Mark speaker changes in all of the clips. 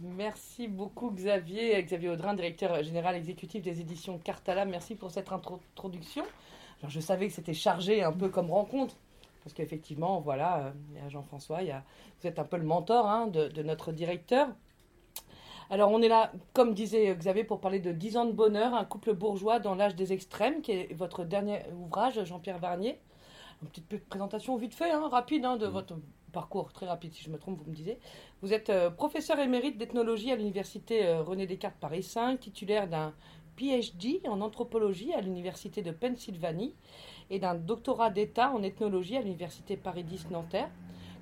Speaker 1: Merci beaucoup Xavier, Xavier Audrin, directeur général exécutif des éditions Cartala. Merci pour cette introduction. Alors, je savais que c'était chargé un peu comme rencontre, parce qu'effectivement, voilà, euh, il y a Jean-François, vous êtes un peu le mentor hein, de, de, notre directeur. Alors on est là, comme disait Xavier, pour parler de 10 ans de bonheur, un couple bourgeois dans l'âge des extrêmes, qui est votre dernier ouvrage, Jean-Pierre Varnier. Une petite présentation vite fait, hein, rapide, hein, de mm. votre parcours, très rapide si je me trompe, vous me disiez. Vous êtes euh, professeur émérite d'ethnologie à l'université euh, René Descartes Paris 5, titulaire d'un PhD en anthropologie à l'université de Pennsylvanie et d'un doctorat d'État en ethnologie à l'université Paris 10 Nanterre.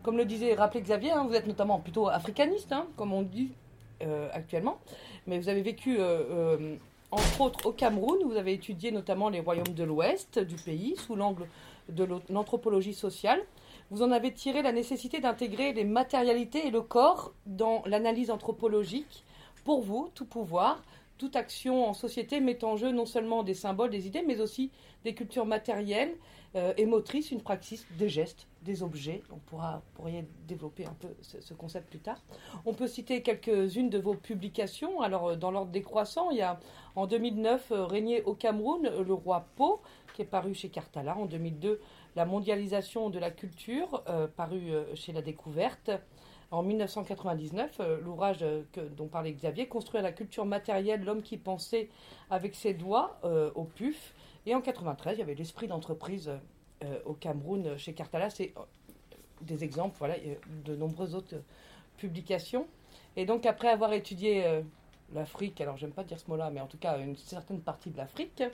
Speaker 1: Comme le disait, rappelé Xavier, vous êtes notamment plutôt africaniste, comme on dit euh, actuellement. Mais vous avez vécu, entre autres, au Cameroun. Vous avez étudié notamment les royaumes de l'Ouest du pays sous l'angle de l'anthropologie sociale. Vous en avez tiré la nécessité d'intégrer les matérialités et le corps dans l'analyse anthropologique. Pour vous, tout pouvoir, toute action en société met en jeu non seulement des symboles, des idées, mais aussi des cultures matérielles euh, et motrices, une praxis, des gestes, des objets. On pourra pourrait développer un peu ce, concept plus tard. On peut citer quelques-unes de vos publications. Alors, euh, dans l'ordre décroissant, il y a en 2009 euh, au Cameroun, Le Roi Po, qui est paru chez Cartala. En 2002, La mondialisation de la culture, paru chez La Découverte. En 1999, euh, l'ouvrage euh, dont parlait Xavier, Construire la culture matérielle, l'homme qui pensait avec ses doigts euh, au PUF. Et en 1993, il y avait l'esprit d'entreprise au Cameroun chez Cartala. C'est des exemples, voilà, de nombreuses autres publications. Et donc, après avoir étudié l'Afrique, alors j'aime pas dire ce mot-là, mais en tout cas une certaine partie de l'Afrique,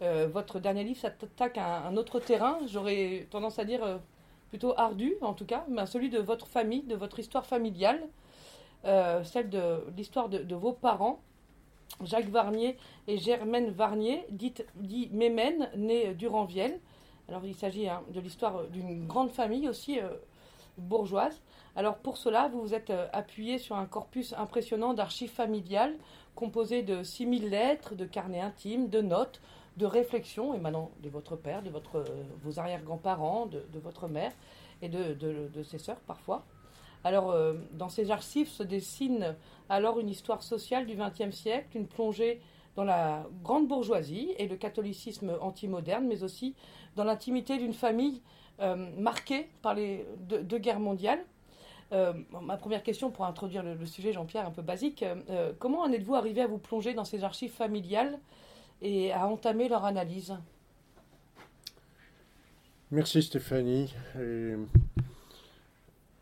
Speaker 1: votre dernier livre s'attaque à un autre terrain. J'aurais tendance à dire plutôt ardu en tout cas, mais celui de votre famille, de votre histoire familiale, euh, celle de l'histoire de, vos parents, Jacques Varnier et Germaine Varnier, dite dit Mémène, née Duranvielle. Alors il s'agit hein, de l'histoire d'une grande famille aussi euh, bourgeoise. Alors pour cela, vous vous êtes euh, appuyé sur un corpus impressionnant d'archives familiales composé de 6000 lettres, de carnets intimes, de notes, de réflexion émanant de votre père, de votre, euh, vos arrière-grands-parents, de, votre mère et de, de, ses sœurs parfois. Alors, euh, dans ces archives se dessine alors une histoire sociale du XXe siècle, une plongée dans la grande bourgeoisie et le catholicisme anti-moderne, mais aussi dans l'intimité d'une famille euh, marquée par les deux, guerres mondiales. ma première question pour introduire le, le sujet, Jean-Pierre, un peu basique, comment en êtes-vous arrivé à vous plonger dans ces archives familiales et à entamer leur analyse.
Speaker 2: Merci Stéphanie.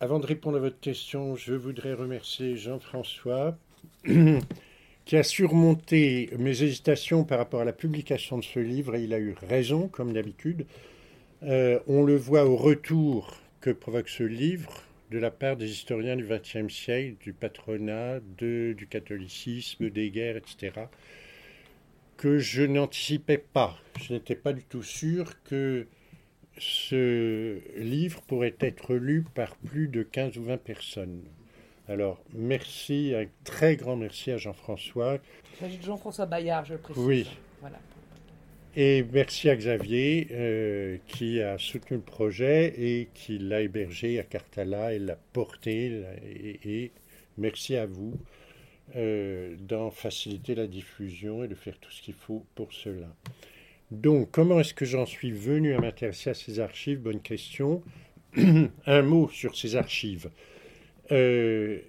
Speaker 2: avant de répondre à votre question, je voudrais remercier Jean-François qui a surmonté mes hésitations par rapport à la publication de ce livre et il a eu raison, comme d'habitude. Euh, on le voit au retour que provoque ce livre de la part des historiens du XXe siècle, du patronat, du catholicisme, des guerres, etc que je n'anticipais pas. Je n'étais pas du tout sûr que ce livre pourrait être lu par plus de 15 ou 20 personnes. Alors, merci, un très grand merci à Jean-François.
Speaker 1: Il s'agit de Jean-François Bayard, je le précise.
Speaker 2: Oui. Voilà. Et merci à Xavier euh, qui a soutenu le projet et qui l'a hébergé à Cartala et l'a porté. et merci à vous euh, d'en faciliter la diffusion et de faire tout ce qu'il faut pour cela. Donc, comment est-ce que j'en suis venu à m'intéresser à ces archives? Bonne question. Un mot sur ces archives. Euh,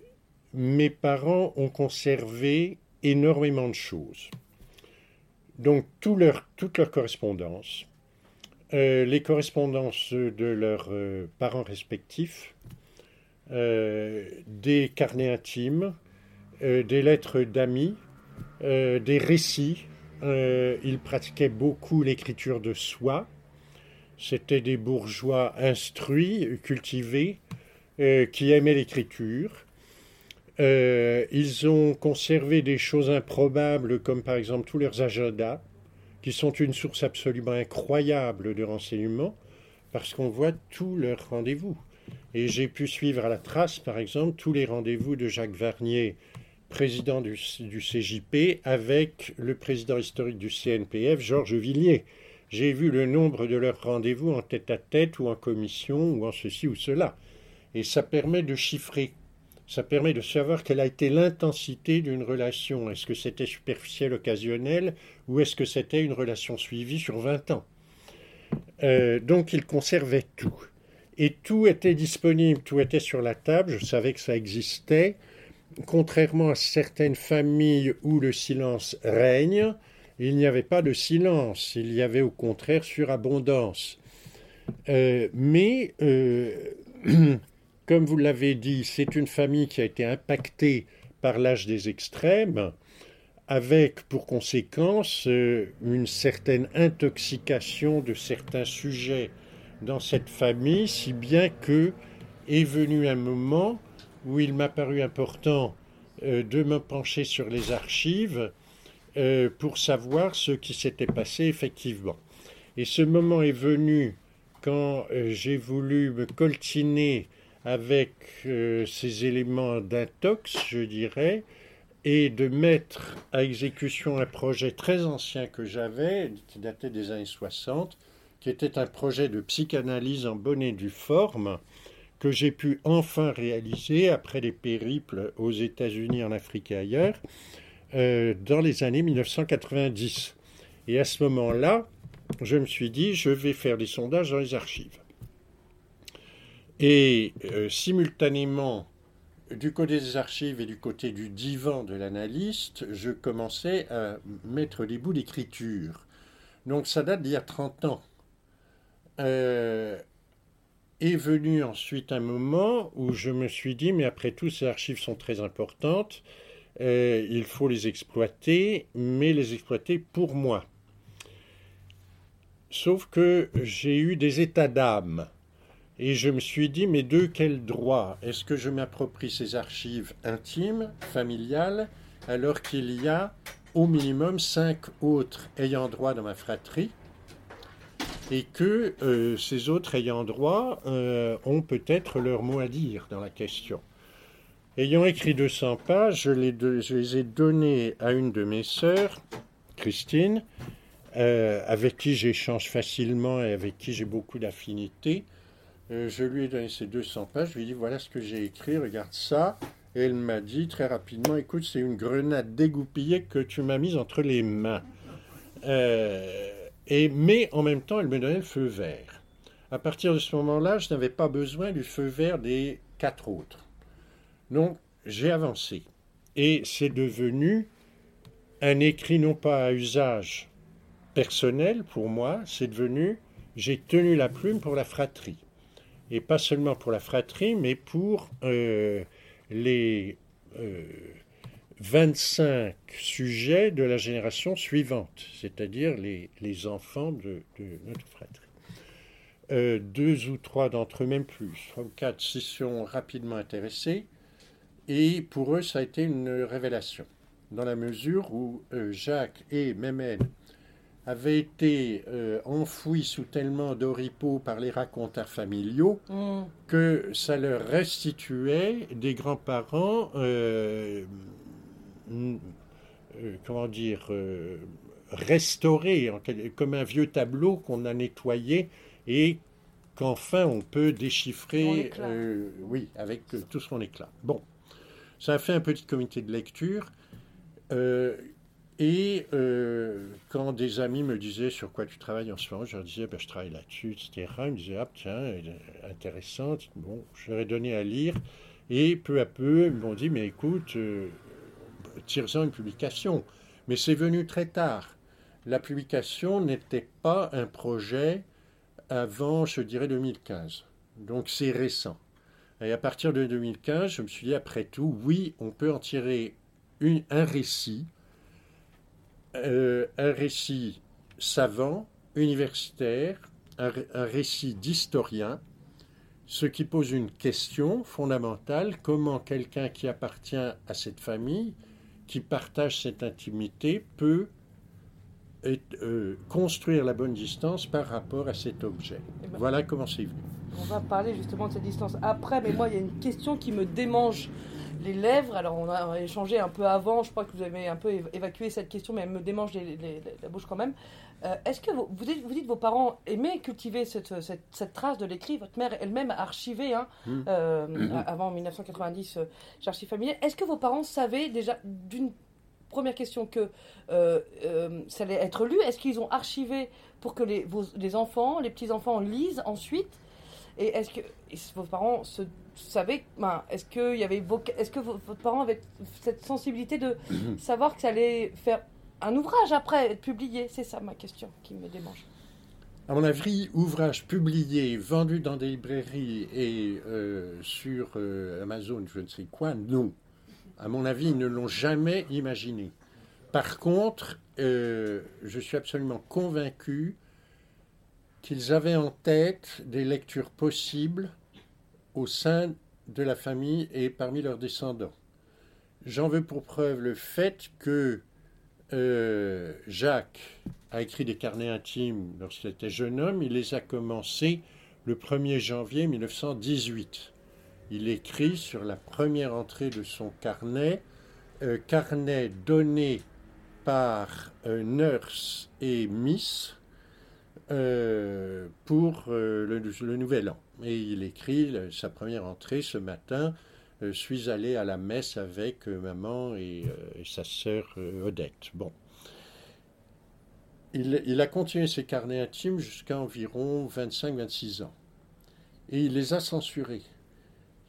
Speaker 2: mes parents ont conservé énormément de choses. Donc, tout leur, toute leur correspondance, euh, les correspondances de leurs parents respectifs, des carnets intimes, des lettres d'amis, euh, des récits. Euh, ils pratiquaient beaucoup l'écriture de soi. C'étaient des bourgeois instruits, cultivés, qui aimaient l'écriture. ils ont conservé des choses improbables comme par exemple tous leurs agendas, qui sont une source absolument incroyable de renseignements, parce qu'on voit tous leurs rendez-vous. Et j'ai pu suivre à la trace, par exemple, tous les rendez-vous de Jacques Varnier président du, CJP, avec le président historique du CNPF, Georges Villiers. J'ai vu le nombre de leurs rendez-vous en tête à tête ou en commission ou en ceci ou cela. Et ça permet de chiffrer ça permet de savoir quelle a été l'intensité d'une relation. Est-ce que c'était superficiel, occasionnel, ou est-ce que c'était une relation suivie sur 20 ans? Euh, Donc il conservait tout. Et tout était disponible, tout était sur la table, je savais que ça existait. Contrairement à certaines familles où le silence règne, il n'y avait pas de silence, il y avait au contraire surabondance. Euh, mais euh, Comme vous l'avez dit, c'est une famille qui a été impactée par l'âge des extrêmes, avec pour conséquence euh, une certaine intoxication de certains sujets dans cette famille, si bien que est venu un moment où il m'a paru important euh, de me pencher sur les archives euh, pour savoir ce qui s'était passé effectivement. Et ce moment est venu quand j'ai voulu me coltiner avec euh, ces éléments d'intox, je dirais, et de mettre à exécution un projet très ancien que j'avais, qui datait des années 60, qui était un projet de psychanalyse en bonne et due forme, que j'ai pu enfin réaliser après les périples aux États-Unis, en Afrique et ailleurs, euh, dans les années 1990. Et à ce moment-là, je me suis dit, je vais faire des sondages dans les archives. Et euh, simultanément, du côté des archives et du côté du divan de l'analyste, je commençais à mettre des bouts d'écriture. Donc ça date d'il y a 30 ans. Euh, est venu ensuite un moment où je me suis dit, mais après tout, ces archives sont très importantes, euh, il faut les exploiter, mais les exploiter pour moi. Sauf que j'ai eu des états d'âme. Et je me suis dit, mais de quel droit est-ce que je m'approprie ces archives intimes, familiales, alors qu'il y a au minimum cinq autres ayant droit dans ma fratrie et que euh, ces autres ayant droit euh, ont peut-être leur mot à dire dans la question. Ayant écrit 200 pages, je les, ai donnés à une de mes sœurs, Christine, euh, avec qui j'échange facilement et avec qui j'ai beaucoup d'affinités. Je lui ai donné ces 200 pages, je lui ai dit voilà ce que j'ai écrit, regarde ça. Et elle m'a dit très rapidement écoute, c'est une grenade dégoupillée que tu m'as mise entre les mains. Et, mais en même temps, elle me donnait le feu vert. À partir de ce moment-là, je n'avais pas besoin du feu vert des quatre autres. Donc, j'ai avancé. Et c'est devenu un écrit non pas à usage personnel pour moi, c'est devenu j'ai tenu la plume pour la fratrie et pas seulement pour la fratrie, mais pour euh, les 25 euh, sujets de la génération suivante, c'est-à-dire les, enfants de, notre fratrie. Euh, deux ou trois d'entre eux, même plus, trois ou quatre, s'y sont rapidement intéressés, et pour eux, ça a été une révélation, dans la mesure où Jacques et Mehmed avait été euh, enfoui sous tellement d'oripeaux par les raconteurs familiaux mm. que ça leur restituait des grands-parents, euh, euh, comment dire, restaurés, comme un vieux tableau qu'on a nettoyé et qu'enfin on peut déchiffrer, oui, avec tout son éclat. Bon, ça a fait un petit comité de lecture. Et euh, quand des amis me disaient sur quoi tu travailles en ce moment, je leur disais ben, je travaille là-dessus, etc. Ils me disaient ah tiens, intéressante. Bon, je leur ai donné à lire. Et peu à peu, ils m'ont dit mais écoute, tire-en une publication. Mais c'est venu très tard. La publication n'était pas un projet avant, je dirais, 2015. Donc c'est récent. Et à partir de 2015, je me suis dit, après tout, oui, on peut en tirer un récit euh, un récit savant, universitaire, un, récit d'historien, ce qui pose une question fondamentale, comment quelqu'un qui appartient à cette famille, qui partage cette intimité, peut euh, construire la bonne distance par rapport à cet objet. Eh ben, voilà comment c'est venu.
Speaker 1: On va parler justement de cette distance après, mais moi, il y a une question qui me démange les lèvres. Alors, on a échangé un peu avant, je crois que vous avez un peu évacué cette question, mais elle me démange la bouche quand même. Euh, est-ce que vous, vous, dites, vous dites vos parents aimaient cultiver cette, cette, trace de l'écrit? Votre mère elle-même a archivé, hein, mmh. Euh, mmh. avant 1990, euh, l'archive familiale. Est-ce que vos parents savaient déjà, d'une première question, que ça allait être lu? Est-ce qu'ils ont archivé pour que les, vos, les enfants, les petits-enfants lisent ensuite? Et est-ce que vos parents se savaient, ben, est-ce que, y avait est-ce que votre parent avait cette sensibilité de mmh. savoir que ça allait faire un ouvrage après être publié? C'est ça ma question qui me démange.
Speaker 2: À mon avis, ouvrage publié, vendu dans des librairies et euh, sur euh, Amazon, je ne sais quoi, non. À mon avis, ils ne l'ont jamais imaginé. Par contre, euh, je suis absolument convaincu qu'ils avaient en tête des lectures possibles au sein de la famille et parmi leurs descendants. J'en veux pour preuve le fait que euh, Jacques a écrit des carnets intimes lorsqu'il était jeune homme. Il les a commencés le 1er janvier 1918. Il écrit sur la première entrée de son carnet, euh, carnet donné par euh, Nurse et Miss pour le, Nouvel An. Et il écrit sa première entrée ce matin je euh, suis allé à la messe avec euh, maman et, euh, sa sœur Odette. Bon. Il, a continué ses carnets intimes jusqu'à environ 25-26 ans. Et il les a censurés.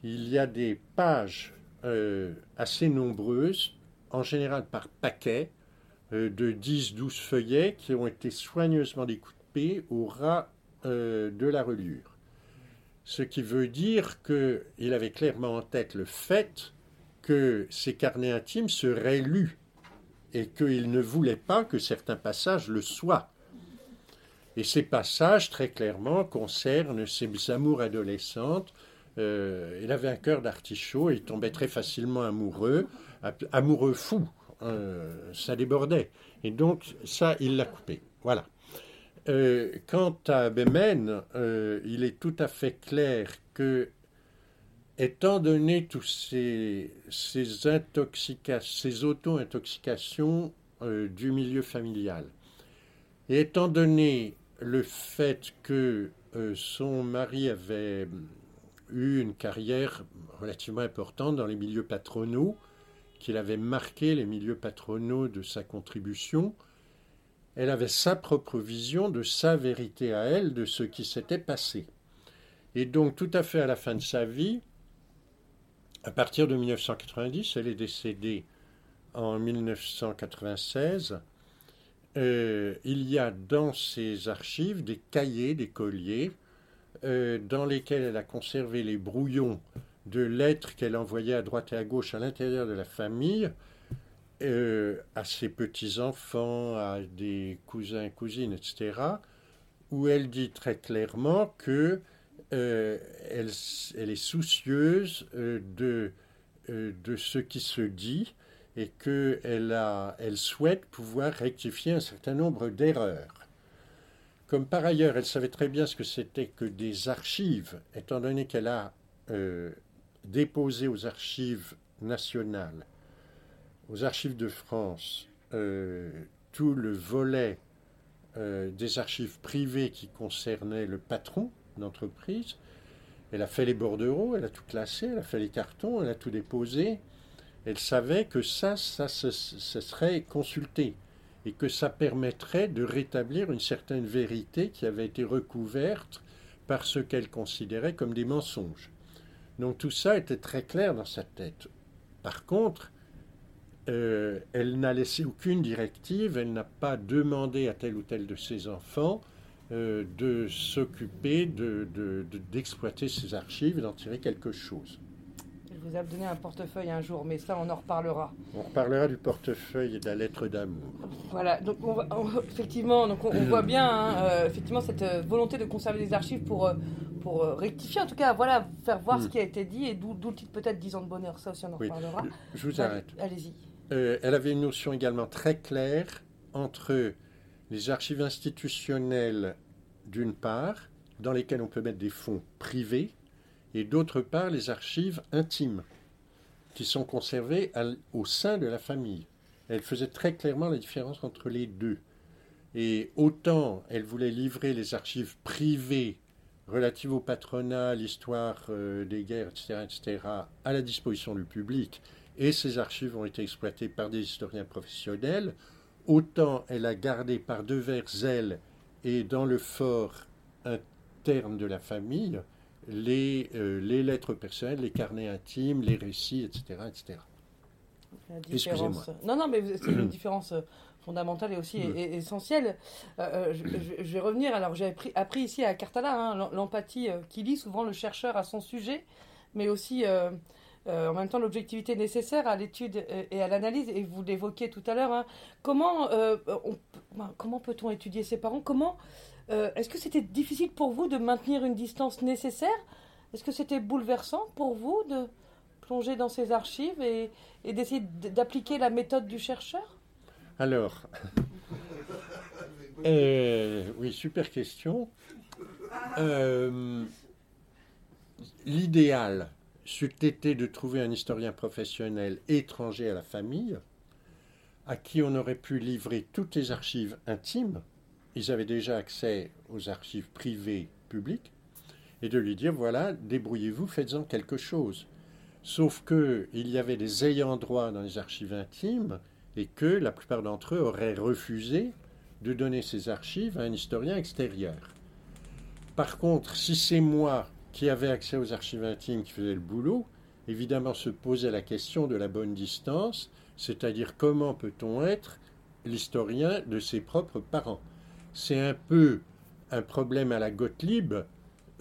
Speaker 2: Il y a des pages assez nombreuses, en général par paquet, de 10-12 feuillets qui ont été soigneusement découpés au ras de la reliure. Ce qui veut dire qu'il avait clairement en tête le fait que ces carnets intimes seraient lus et qu'il ne voulait pas que certains passages le soient. Et ces passages, très clairement, concernent ses amours adolescentes. Euh, il avait un cœur d'artichaut il tombait très facilement amoureux, amoureux fou. Euh, ça débordait. Et donc, ça, il l'a coupé. Voilà. Euh, quant à Bemen, euh, il est tout à fait clair que, étant donné tous ces, ces, intoxications, ces auto-intoxications euh, du milieu familial, et étant donné le fait que son mari avait eu une carrière relativement importante dans les milieux patronaux, qu'il avait marqué les milieux patronaux de sa contribution, elle avait sa propre vision de sa vérité à elle, de ce qui s'était passé. Et donc, tout à fait à la fin de sa vie, à partir de 1990, elle est décédée en 1996, euh, il y a dans ses archives des cahiers, des colliers, euh, dans lesquels elle a conservé les brouillons de lettres qu'elle envoyait à droite et à gauche à l'intérieur de la famille, euh, à ses petits-enfants, à des cousins, cousines, etc., où elle dit très clairement que euh, elle, est soucieuse euh, de, ce qui se dit et qu'elle elle souhaite pouvoir rectifier un certain nombre d'erreurs. Comme par ailleurs, elle savait très bien ce que c'était que des archives, étant donné qu'elle a déposé aux archives nationales aux archives de France euh, tout le volet euh, des archives privées qui concernait le patron d'entreprise. Elle a fait les bordereaux, elle a tout classé, elle a fait les cartons, elle a tout déposé. Elle savait que ça, ça, ça, serait consulté et que ça permettrait de rétablir une certaine vérité qui avait été recouverte par ce qu'elle considérait comme des mensonges. Donc tout ça était très clair dans sa tête. Par contre, euh, elle n'a laissé aucune directive, elle n'a pas demandé à tel ou tel de ses enfants euh, de s'occuper d'exploiter de, ses archives et d'en tirer quelque chose.
Speaker 1: Elle vous a donné un portefeuille un jour, mais ça, on en reparlera.
Speaker 2: On reparlera du portefeuille et de la lettre d'amour.
Speaker 1: Voilà, donc effectivement, donc on, voit bien hein, euh, effectivement cette volonté de conserver des archives pour, pour rectifier, en tout cas, voilà, faire voir ce hmm. qui a été dit et d'où le titre peut-être 10 ans de bonheur, ça aussi on en reparlera.
Speaker 2: Je vous arrête.
Speaker 1: Allez-y.
Speaker 2: Euh, elle avait une notion également très claire entre les archives institutionnelles d'une part, dans lesquelles on peut mettre des fonds privés, et d'autre part les archives intimes. qui sont conservées au sein de la famille. Elle faisait très clairement la différence entre les deux. Et autant elle voulait livrer les archives privées relatives au patronat, l'histoire euh, des guerres, etc., etc., à la disposition du public, et ces archives ont été exploitées par des historiens professionnels, autant elle a gardé par devers elle et dans le fort interne de la famille les, euh, les lettres personnelles, les carnets intimes, les récits, etc. etc.
Speaker 1: Excusez-moi. Non, non, mais c'est une différence euh, fondamentale et aussi mm. essentielle. Euh, je, vais revenir. Alors, j'ai appris, ici à Cartala hein, l'empathie qui lie souvent le chercheur à son sujet, mais aussi en même temps l'objectivité nécessaire à l'étude et à l'analyse. Et vous l'évoquiez tout à l'heure. Hein. comment, ben, comment peut-on étudier ses parents? Comment euh, est-ce que c'était difficile pour vous de maintenir une distance nécessaire? Est-ce que c'était bouleversant pour vous de plonger dans ces archives et, d'essayer d'appliquer la méthode du chercheur?
Speaker 2: Alors, euh, oui, super question. Euh, l'idéal, c'eût été de trouver un historien professionnel étranger à la famille, à qui on aurait pu livrer toutes les archives intimes ils avaient déjà accès aux archives privées publiques, et de lui dire voilà, débrouillez-vous, faites-en quelque chose. Sauf qu'il y avait des ayants droit dans les archives intimes et que la plupart d'entre eux auraient refusé de donner ces archives à un historien extérieur. Par contre, si c'est moi qui avais accès aux archives intimes qui faisais le boulot, évidemment se posait la question de la bonne distance, c'est-à-dire comment peut-on être l'historien de ses propres parents. C'est un peu un problème à la Gottlieb,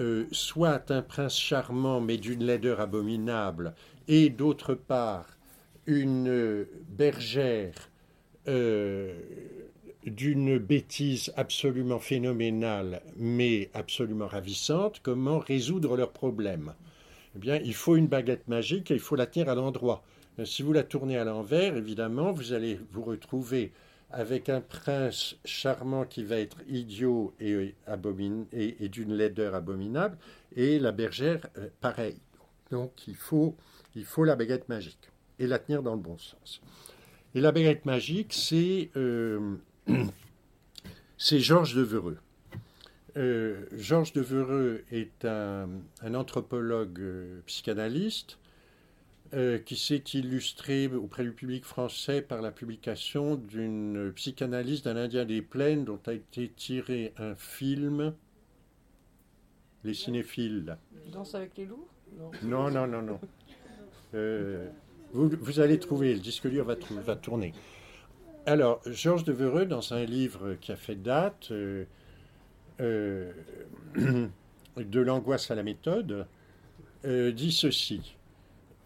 Speaker 2: euh, soit un prince charmant mais d'une laideur abominable, et d'autre part une bergère euh, d'une bêtise absolument phénoménale mais absolument ravissante, comment résoudre leurs problèmes? Eh bien, il faut une baguette magique et il faut la tenir à l'endroit. Si vous la tournez à l'envers, évidemment, vous allez vous retrouver avec un prince charmant qui va être idiot et, et, d'une laideur abominable, et la bergère, euh, pareil. Donc il faut, il faut la baguette magique, et la tenir dans le bon sens. Et la baguette magique, c'est euh, Georges Devereux. Euh, Georges Devereux est un, un anthropologue euh, psychanalyste euh, qui s'est illustré auprès du public français par la publication d'une psychanalyse d'un Indien des Plaines dont a été tiré un film. Les cinéphiles.
Speaker 1: Danse avec les loups?
Speaker 2: Non, non, non, non. Vous, allez trouver, le disque dur va, va tourner. Alors, Georges Devereux, dans un livre qui a fait date, euh, De l'angoisse à la méthode, dit ceci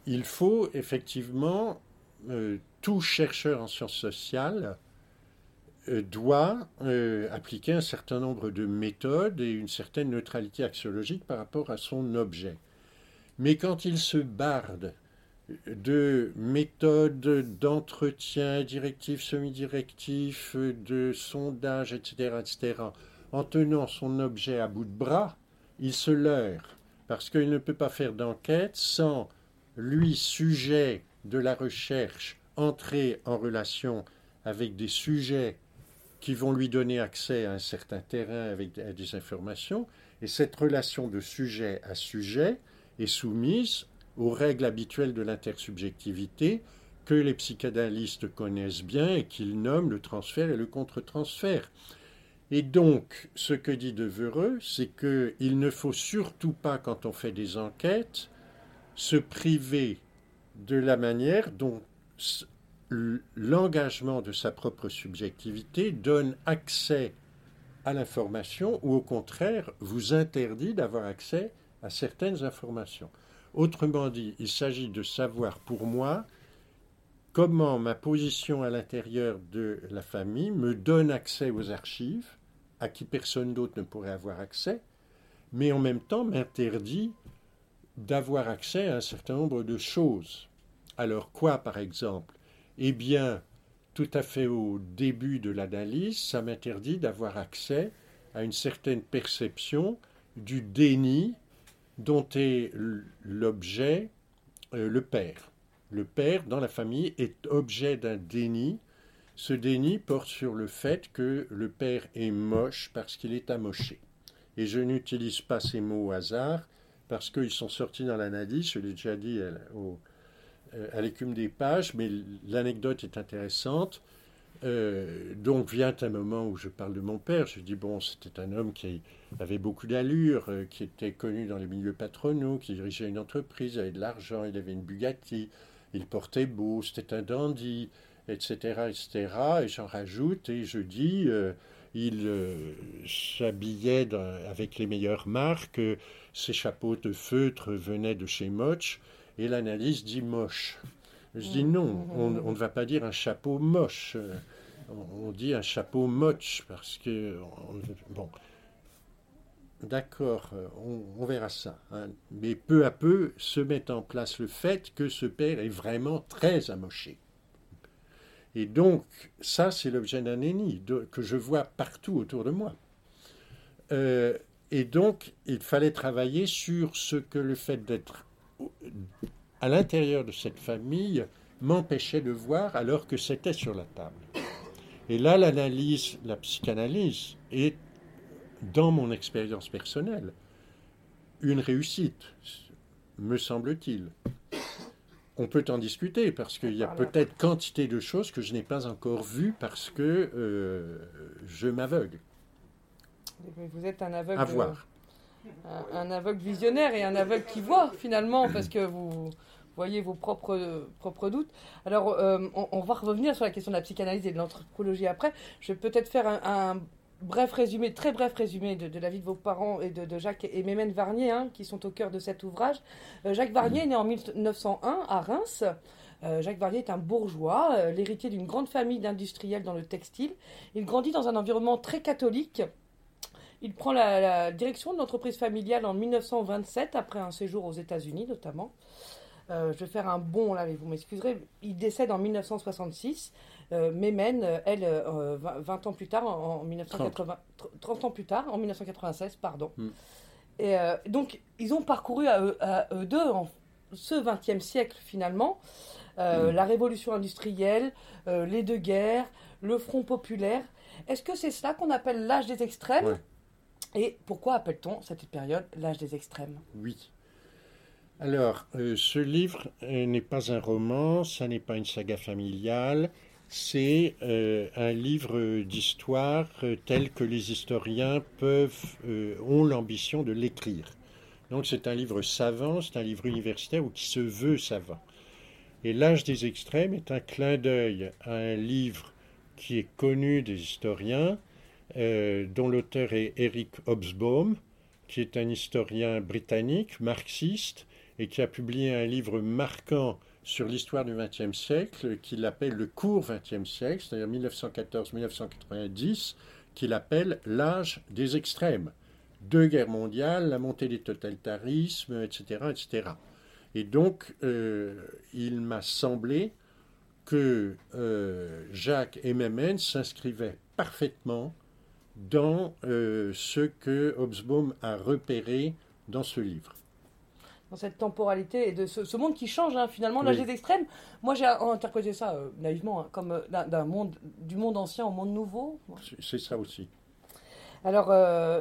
Speaker 2: il faut effectivement, euh, tout chercheur en sciences sociales euh, doit euh, appliquer un certain nombre de méthodes et une certaine neutralité axiologique par rapport à son objet. Mais quand il se barde de méthodes d'entretien, directifs, semi-directifs, de sondage, etc., etc., en tenant son objet à bout de bras, il se leurre, parce qu'il ne peut pas faire d'enquête sans lui, sujet de la recherche, entrer en relation avec des sujets qui vont lui donner accès à un certain terrain avec des informations, et cette relation de sujet à sujet est soumise aux règles habituelles de l'intersubjectivité que les psychanalystes connaissent bien et qu'ils nomment le transfert et le contre-transfert. Et donc, ce que dit Devereux, c'est qu'il ne faut surtout pas, quand on fait des enquêtes, se priver de la manière dont l'engagement de sa propre subjectivité donne accès à l'information ou au contraire vous interdit d'avoir accès à certaines informations. Autrement dit, il s'agit de savoir pour moi comment ma position à l'intérieur de la famille me donne accès aux archives à qui personne d'autre ne pourrait avoir accès, mais en même temps m'interdit d'avoir accès à un certain nombre de choses. Alors quoi, par exemple? Eh bien, tout à fait au début de l'analyse, ça m'interdit d'avoir accès à une certaine perception du déni dont est l'objet euh, le père. le père, dans la famille, est objet d'un déni. Ce déni porte sur le fait que le père est moche parce qu'il est amoché. Et je n'utilise pas ces mots au hasard parce qu'ils sont sortis dans l'analyse, je l'ai déjà dit euh, à l'écume des pages, mais l'anecdote est intéressante. Euh, donc vient un moment où je parle de mon père. Je dis bon, c'était un homme qui avait beaucoup d'allure, euh, qui était connu dans les milieux patronaux, qui dirigeait une entreprise, avait de l'argent, il avait une Bugatti, il portait beau, c'était un dandy, etc., etc. Et j'en rajoute et je dis, euh, il s'habillait avec les meilleures marques, ses chapeaux de feutre venaient de chez Moch, et l'analyse dit moche. Je dis non, on, ne va pas dire un chapeau moche. On, dit un chapeau moche parce que. bon. D'accord, on, verra ça. Hein. Mais peu à peu se met en place le fait que ce père est vraiment très amoché. Et donc, ça, c'est l'objet d'un ennemi que je vois partout autour de moi. Euh, et donc, il fallait travailler sur ce que le fait d'être à l'intérieur de cette famille m'empêchait de voir alors que c'était sur la table. Et là, l'analyse, la psychanalyse est, dans mon expérience personnelle, une réussite, me semble-t-il. On peut en discuter parce qu'il y a peut-être quantité de choses que je n'ai pas encore vues parce que euh, je m'aveugle.
Speaker 1: Vous êtes un aveugle.
Speaker 2: À voir
Speaker 1: un, aveugle visionnaire et un aveugle qui voit finalement, parce que vous voyez vos propres, propres doutes. Alors, euh, on, va revenir sur la question de la psychanalyse et de l'anthropologie après. Je vais peut-être faire un, bref résumé, très bref résumé de, la vie de vos parents et de, Jacques et Mémène Varnier, hein, qui sont au cœur de cet ouvrage. Euh, Jacques Varnier est né en 1901 à Reims. Euh, Jacques Varnier est un bourgeois, l'héritier d'une grande famille d'industriels dans le textile. Il grandit dans un environnement très catholique il prend la, direction de l'entreprise familiale en 1927, après un séjour aux États-Unis notamment. Euh, je vais faire un bond là, mais vous m'excuserez. Il décède en 1966. Euh, Mémène, elle, 20, euh, ans plus tard, en, 1980, 30. ans plus tard, en 1996, pardon. Hmm. Et donc, ils ont parcouru à eux, deux, en ce XXe siècle finalement, hmm. la révolution industrielle, les deux guerres, le Front populaire. Est-ce que c'est cela qu'on appelle l'âge des extrêmes? Et pourquoi appelle-t-on cette période l'âge des extrêmes?
Speaker 2: Oui. Alors, euh, ce livre euh, n'est pas un roman, ça n'est pas une saga familiale, c'est euh, un livre d'histoire tel que les historiens peuvent, ont l'ambition de l'écrire. Donc c'est un livre savant, c'est un livre universitaire ou qui se veut savant. Et L'âge des extrêmes est un clin d'œil à un livre qui est connu des historiens, euh, dont l'auteur est Eric Hobsbawm, qui est un historien britannique, marxiste, et qui a publié un livre marquant sur l'histoire du XXe siècle, qu'il appelle le court XXe siècle, c'est-à-dire 1914-1990, qu'il appelle l'âge des extrêmes. Deux guerres mondiales, la montée des totalitarismes, etc. etc. Et donc, euh, il m'a semblé que euh, Jacques Emmemens s'inscrivait parfaitement dans euh, ce que Hobsbawm a repéré dans ce livre.
Speaker 1: Dans cette temporalité et de ce, monde qui change hein, finalement, l'âge des extrêmes. Moi j'ai interprété ça euh, naïvement hein, comme euh, d'un monde, du monde ancien au monde nouveau.
Speaker 2: C'est ça aussi.
Speaker 1: Alors,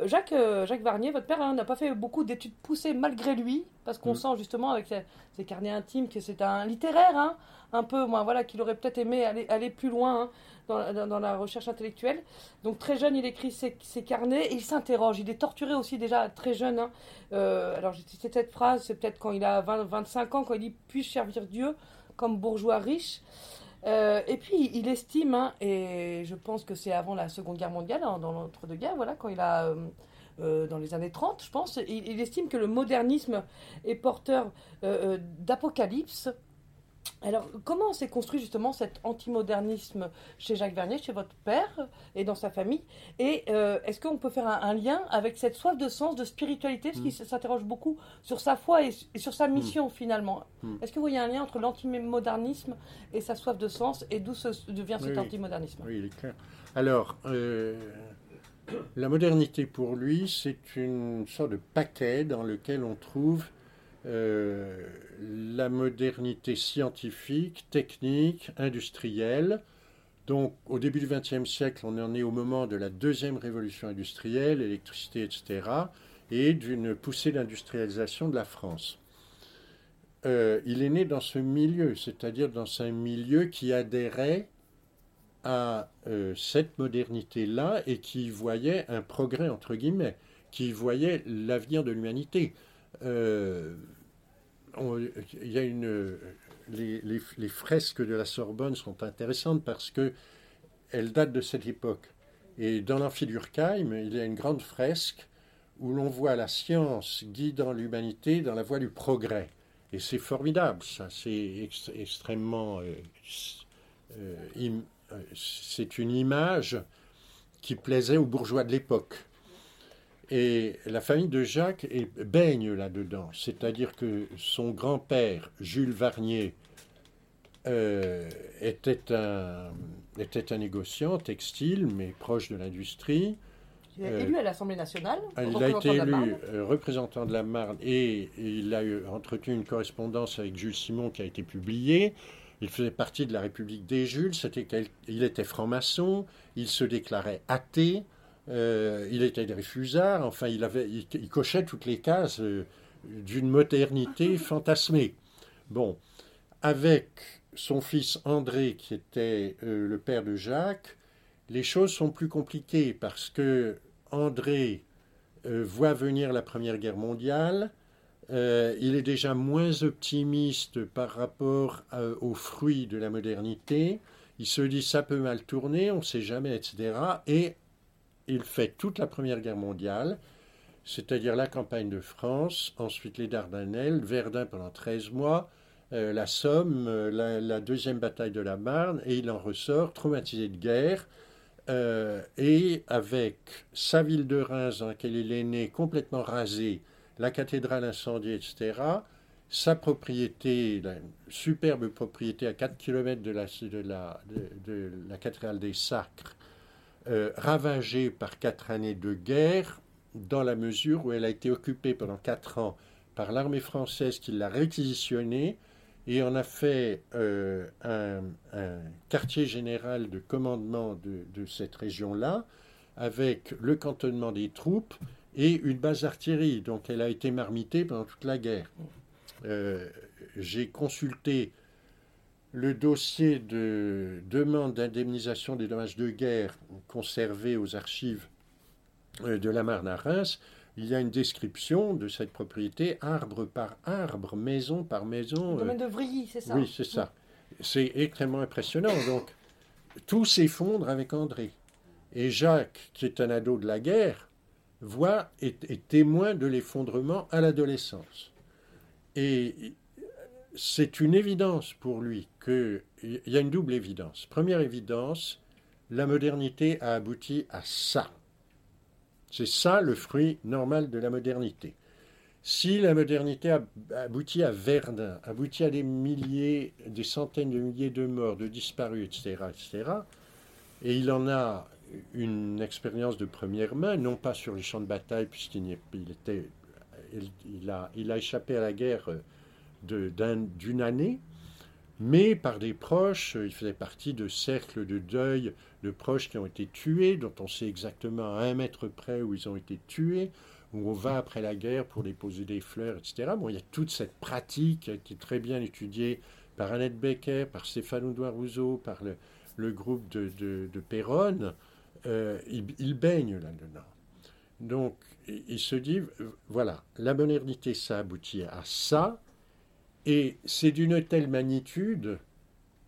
Speaker 1: Jacques, Jacques Varnier, votre père, hein, n'a pas fait beaucoup d'études poussées malgré lui, parce qu'on mm. sent justement avec ses, carnets intimes que c'est un littéraire, un peu, moi, voilà, qu'il aurait peut-être aimé aller, aller plus loin dans, la recherche intellectuelle. Donc très jeune, il écrit ses, carnets et il s'interroge. Il est torturé aussi déjà très jeune. Hein. Euh, alors j'ai cité cette phrase, c'est peut-être quand il a 20, 25 ans, quand il dit Puis-je servir Dieu comme bourgeois riche? Euh, et puis il estime, hein, et je pense que c'est avant la Seconde Guerre mondiale, hein, dans l'entre-deux-guerres, voilà, quand il a, euh, dans les années 30, je pense, il, il, estime que le modernisme est porteur d'apocalypse alors, comment s'est construit justement cet antimodernisme chez Jacques Vernier, chez votre père et dans sa famille? Et euh, est-ce qu'on peut faire un, lien avec cette soif de sens, de spiritualité, parce qu'il mm. s'interroge beaucoup sur sa foi et, sur sa mission mm. finalement mm. Est-ce que vous voyez un lien entre l'antimodernisme et sa soif de sens? Et d'où devient cet antimodernisme?
Speaker 2: Oui, il est clair. Alors, euh, la modernité pour lui, c'est une sorte de paquet dans lequel on trouve la modernité scientifique, technique, industrielle. Donc au début du XXe siècle, on en est au moment de la deuxième révolution industrielle, électricité, etc., et d'une poussée d'industrialisation de la France. il est né dans ce milieu, c'est-à-dire dans un milieu qui adhérait à euh, cette modernité-là et qui voyait un progrès, entre guillemets, qui voyait l'avenir de l'humanité. Euh, il y a une, les, fresques de la Sorbonne sont intéressantes parce que elles datent de cette époque. Et dans l'Amphiturkheim, il y a une grande fresque où l'on voit la science guidant l'humanité dans la voie du progrès. Et c'est formidable, ça. C'est extrêmement euh, c'est une image qui plaisait aux bourgeois de l'époque. Et la famille de Jacques baigne là-dedans. C'est-à-dire que son grand-père, Jules Varnier, euh, était, un, était un négociant textile, mais proche de l'industrie.
Speaker 1: Il a été élu à l'Assemblée nationale.
Speaker 2: Il a été élu euh, représentant de la Marne et il a eu, entretenu une correspondance avec Jules Simon qui a été publiée. Il faisait partie de la République des Jules, il était franc-maçon, il se déclarait athée, euh, il était réfusard, enfin il, avait, il, cochait toutes les cases euh, d'une modernité fantasmée. Bon, avec son fils André, qui était euh, le père de Jacques, les choses sont plus compliquées parce que André voit venir la Première Guerre mondiale, euh, il est déjà moins optimiste par rapport euh, aux fruits de la modernité. Il se dit ça peut mal tourner, on ne sait jamais, etc. Et il fait toute la Première Guerre mondiale, c'est-à-dire la campagne de France, ensuite les Dardanelles, Verdun pendant 13 mois, euh, la Somme, la, deuxième bataille de la Marne, et il en ressort traumatisé de guerre. et avec sa ville de Reims, dans laquelle il est né, complètement rasée, la cathédrale incendiée, etc., sa propriété, la superbe propriété à 4 km de la, cathédrale des Sacres, euh, ravagée par quatre années de guerre, dans la mesure où elle a été occupée pendant quatre ans par l'armée française qui l'a réquisitionnée et en a fait euh, un, quartier général de commandement de, de cette région-là, avec le cantonnement des troupes et une base d'artillerie. Donc elle a été marmitée pendant toute la guerre. Euh, j'ai consulté le dossier de demande d'indemnisation des dommages de guerre conservé aux archives euh, de la Marne à Reims. Il y a une description de cette propriété, arbre par arbre, maison par maison.
Speaker 1: Le domaine de Vrilly, c'est ça?
Speaker 2: Oui, c'est ça. C'est extrêmement impressionnant. Donc, tout s'effondre avec André. Et Jacques, qui est un ado de la guerre, voit et témoin de l'effondrement à l'adolescence. Et c'est une évidence pour lui qu'il y a une double évidence. Première évidence, la modernité a abouti à ça. C'est ça le fruit normal de la modernité. Si la modernité a abouti à Verdun, aboutit à des milliers, des centaines de milliers de morts, de disparus, etc., etc., et il en a une expérience de première main, non pas sur les champs de bataille, puisqu'il était, il, a, il a échappé à la guerre d'une année, mais par des proches, il faisait partie de cercles de deuil de proches qui ont été tués, dont on sait exactement à un mètre près où ils ont été tués, où on va après la guerre pour déposer des fleurs, etc. Bon, il y a toute cette pratique qui a été très bien étudiée par Annette Becker, par Stéphane Rousseau, par le, le groupe de, de, de Péronne, euh, il, baigne là-dedans. Donc, il se dit, voilà, la modernité, ça aboutit à ça, et c'est d'une telle magnitude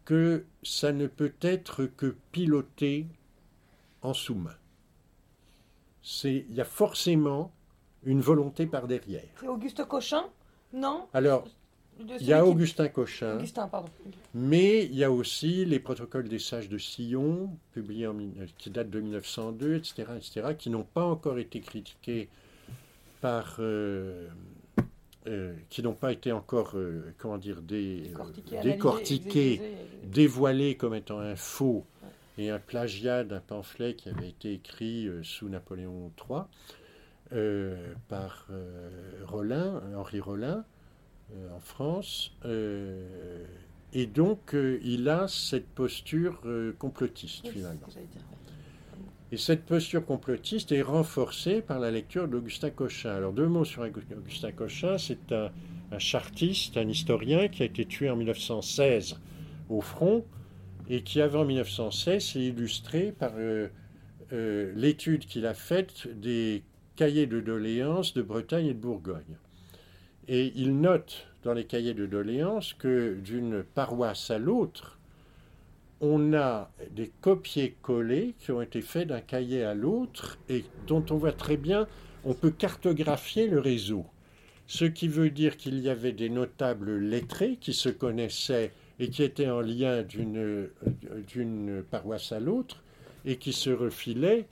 Speaker 2: que ça ne peut être que piloté en sous-main. Il y a forcément une volonté par derrière.
Speaker 1: C'est Auguste Cochin? Non?
Speaker 2: Alors, il y a Augustin Cochin. Mais il y a aussi les protocoles des sages de Sillon, publiés en, qui datent de 1902, etc., etc., qui n'ont pas encore été critiqués par. Euh, euh, qui n'ont pas été encore, euh, comment dire, décortiqués, dévoilés comme étant un faux et un plagiat d'un pamphlet qui avait été écrit sous Napoléon III par Rollin, Henri Rollin. En France. et donc, il a cette posture complotiste, finalement. Et cette posture complotiste est renforcée par la lecture d'Augustin Cochin. Alors deux mots sur Augustin Cochin, c'est un, chartiste, un historien qui a été tué en 1916 au front et qui avant 1916 s'est illustré par euh, euh, l'étude qu'il a faite des cahiers de doléances de Bretagne et de Bourgogne. Et il note dans les cahiers de doléances que d'une paroisse à l'autre, on a des copier-coller qui ont été faits d'un cahier à l'autre et dont on voit très bien, on peut cartographier le réseau. Ce qui veut dire qu'il y avait des notables lettrés qui se connaissaient et qui étaient en lien d'une paroisse à l'autre et qui se refilaient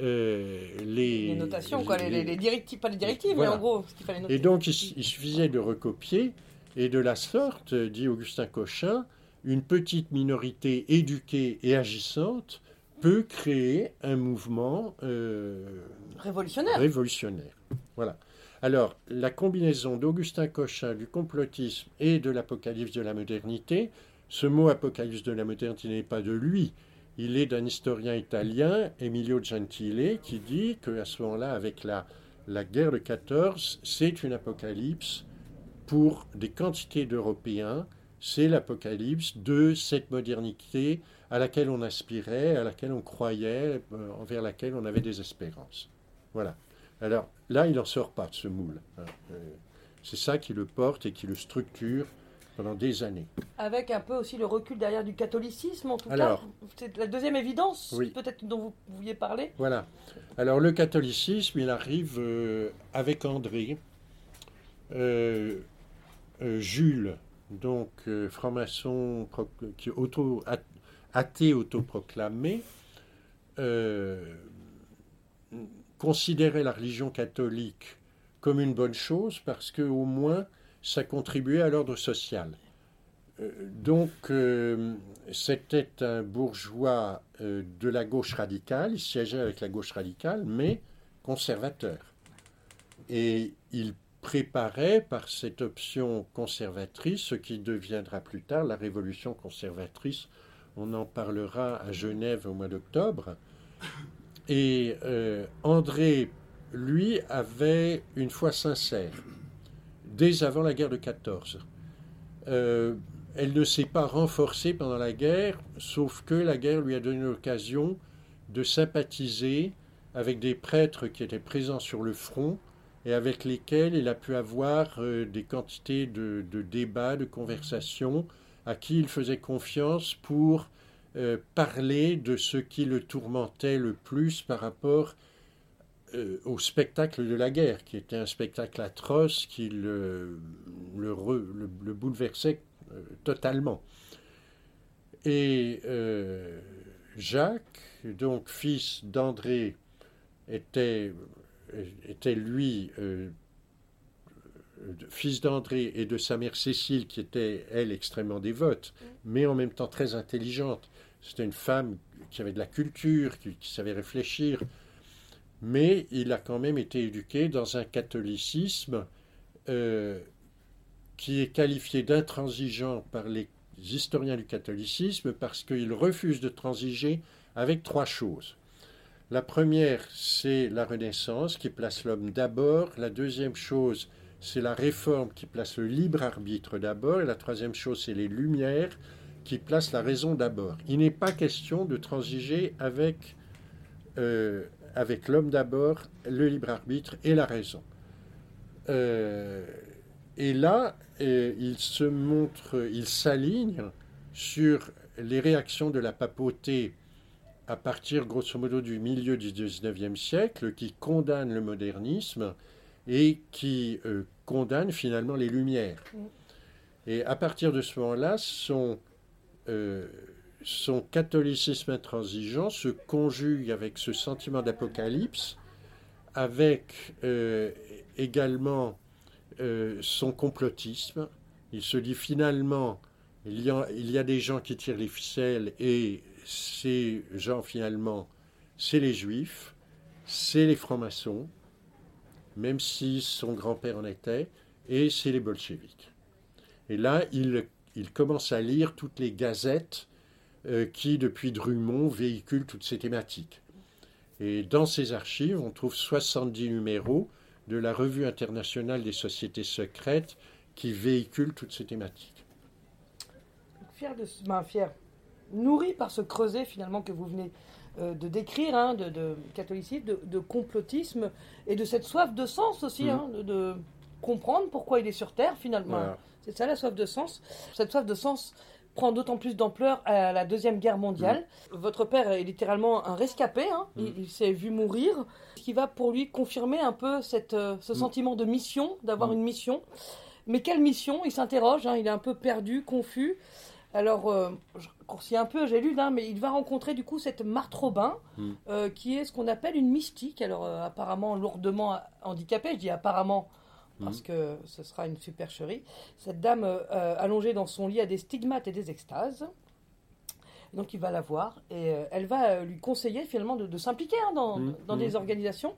Speaker 2: euh, les,
Speaker 1: les, notations, quoi, les, directives, pas les directives, mais en gros, ce qu'il fallait noter.
Speaker 2: Et donc, il, il, suffisait de recopier, et de la sorte, dit Augustin Cochin, une petite minorité éduquée et agissante peut créer un mouvement
Speaker 1: euh, révolutionnaire.
Speaker 2: révolutionnaire. Voilà. Alors, la combinaison d'Augustin Cochin, du complotisme et de l'apocalypse de la modernité, ce mot apocalypse de la modernité n'est pas de lui, il est d'un historien italien, Emilio Gentile, qui dit qu'à ce moment-là, avec la, la guerre de 14, c'est une apocalypse pour des quantités d'Européens c'est l'apocalypse de cette modernité à laquelle on aspirait, à laquelle on croyait, euh, envers laquelle on avait des espérances. Voilà. Alors là, il n'en sort pas de ce moule. Hein. Euh, c'est ça qui le porte et qui le structure pendant des années.
Speaker 1: Avec un peu aussi le recul derrière du catholicisme, en tout cas. C'est la deuxième évidence, peut-être dont vous vouliez parler.
Speaker 2: Voilà. Alors le catholicisme, il arrive euh, avec André. Jules donc euh, franc-maçon qui auto, athée autoproclamé, euh, considérait la religion catholique comme une bonne chose parce que au moins ça contribuait à l'ordre social. Euh, donc c'était un bourgeois de la gauche radicale, il siégeait avec la gauche radicale, mais conservateur. Et il préparait par cette option conservatrice ce qui deviendra plus tard la révolution conservatrice. On en parlera à Genève au mois d'octobre. Et euh, André, lui, avait une foi sincère, dès avant la guerre de 14. Euh, elle ne s'est pas renforcée pendant la guerre, sauf que la guerre lui a donné l'occasion de sympathiser avec des prêtres qui étaient présents sur le front et avec lesquels il a pu avoir euh, des quantités de, débats, de conversations, à qui il faisait confiance pour euh, parler de ce qui le tourmentait le plus par rapport euh, au spectacle de la guerre, qui était un spectacle atroce qui le, le bouleversait totalement. Et Jacques, donc fils d'André, était était lui euh, fils d'André et de sa mère Cécile, qui était, elle, extrêmement dévote, mais en même temps très intelligente. C'était une femme qui avait de la culture, qui, savait réfléchir, mais il a quand même été éduqué dans un catholicisme euh, qui est qualifié d'intransigeant par les historiens du catholicisme parce qu'il refuse de transiger avec trois choses. La première, c'est la Renaissance qui place l'homme d'abord. La deuxième chose, c'est la réforme qui place le libre arbitre d'abord. Et la troisième chose, c'est les Lumières qui placent la raison d'abord. Il n'est pas question de transiger avec, euh, avec l'homme d'abord, le libre arbitre et la raison. Euh, et là, euh, il se montre, il s'aligne sur les réactions de la papauté à partir grosso modo du milieu du XIXe siècle qui condamne le modernisme et qui euh, condamne finalement les Lumières. Et à partir de ce moment-là, son, euh, son catholicisme intransigeant se conjugue avec ce sentiment d'apocalypse, avec euh, également son complotisme. Il se dit finalement, il y, a, des gens qui tirent les ficelles et ces gens finalement, c'est les juifs, c'est les francs-maçons, même si son grand-père en était, et c'est les bolcheviks. Et là, il, commence à lire toutes les gazettes euh, qui, depuis Drummond, véhiculent toutes ces thématiques. Et dans ces archives, on trouve 70 numéros de la Revue internationale des sociétés secrètes qui véhiculent toutes ces thématiques.
Speaker 1: Fier de, ben, fier, nourri par ce creuset finalement que vous venez euh, de décrire, hein, de, catholicisme, de, complotisme et de cette soif de sens aussi, hein, de, comprendre pourquoi il est sur Terre finalement. C'est ça la soif de sens. Cette soif de sens prend d'autant plus d'ampleur à la Deuxième Guerre mondiale. Mhm. Votre père est littéralement un rescapé, hein. mhm. il, s'est vu mourir, ce qui va pour lui confirmer un peu cette, euh, ce sentiment de mission, d'avoir une mission. Mais quelle mission? Il s'interroge, il est un peu perdu, confus. Alors, euh, je coursis un peu, j'ai lu, hein, mais il va rencontrer du coup cette Marthe Robin, euh, qui est ce qu'on appelle une mystique. Alors, euh, apparemment lourdement handicapée, je dis apparemment parce hmm. que ce sera une supercherie. Cette dame allongée dans son lit a des stigmates et des extases. Donc il va la voir et euh, elle va euh, lui conseiller finalement de, s'impliquer hein, dans, mmh, dans des mmh. organisations.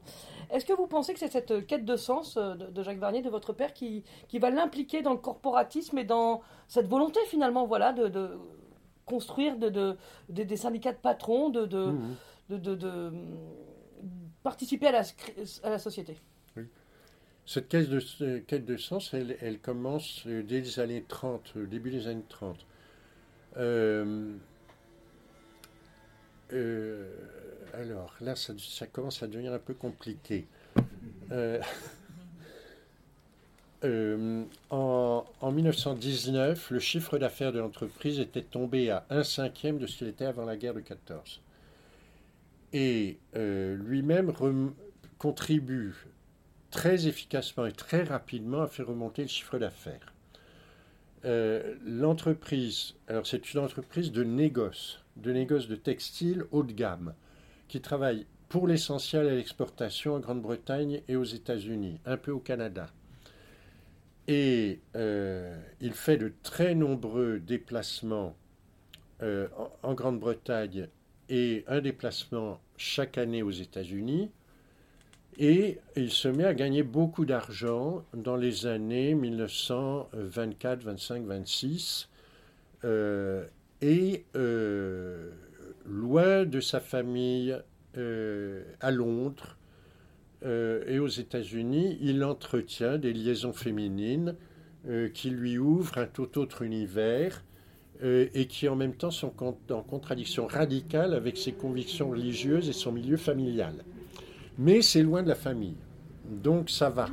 Speaker 1: Est-ce que vous pensez que c'est cette quête de sens euh, de, Jacques Varnier, de votre père, qui, qui va l'impliquer dans le corporatisme et dans cette volonté finalement voilà, de, construire de, des syndicats de patrons, de, mmh, participer à la, à la société?
Speaker 2: Cette quête de, quête de sens, elle, commence dès les années 30, début des années 30. Euh, euh, alors là, ça, commence à devenir un peu compliqué. Euh, euh, en, 1919, le chiffre d'affaires de l'entreprise était tombé à un cinquième de ce qu'il était avant la guerre de 14. Et lui-même contribue très efficacement et très rapidement à faire remonter le chiffre d'affaires. l'entreprise, alors c'est une entreprise de négoce de négoce de textile haut de gamme qui travaille pour l'essentiel à l'exportation en Grande-Bretagne et aux États-Unis, un peu au Canada. Et euh, il fait de très nombreux déplacements euh, en, Grande-Bretagne et un déplacement chaque année aux États-Unis. Et il se met à gagner beaucoup d'argent dans les années 1924, 25, 26. Et euh, loin de sa famille euh, à Londres euh, et aux États-Unis, il entretient des liaisons féminines qui lui ouvrent un tout autre univers et qui en même temps sont en contradiction radicale avec ses convictions religieuses et son milieu familial. Mais c'est loin de la famille, donc ça va.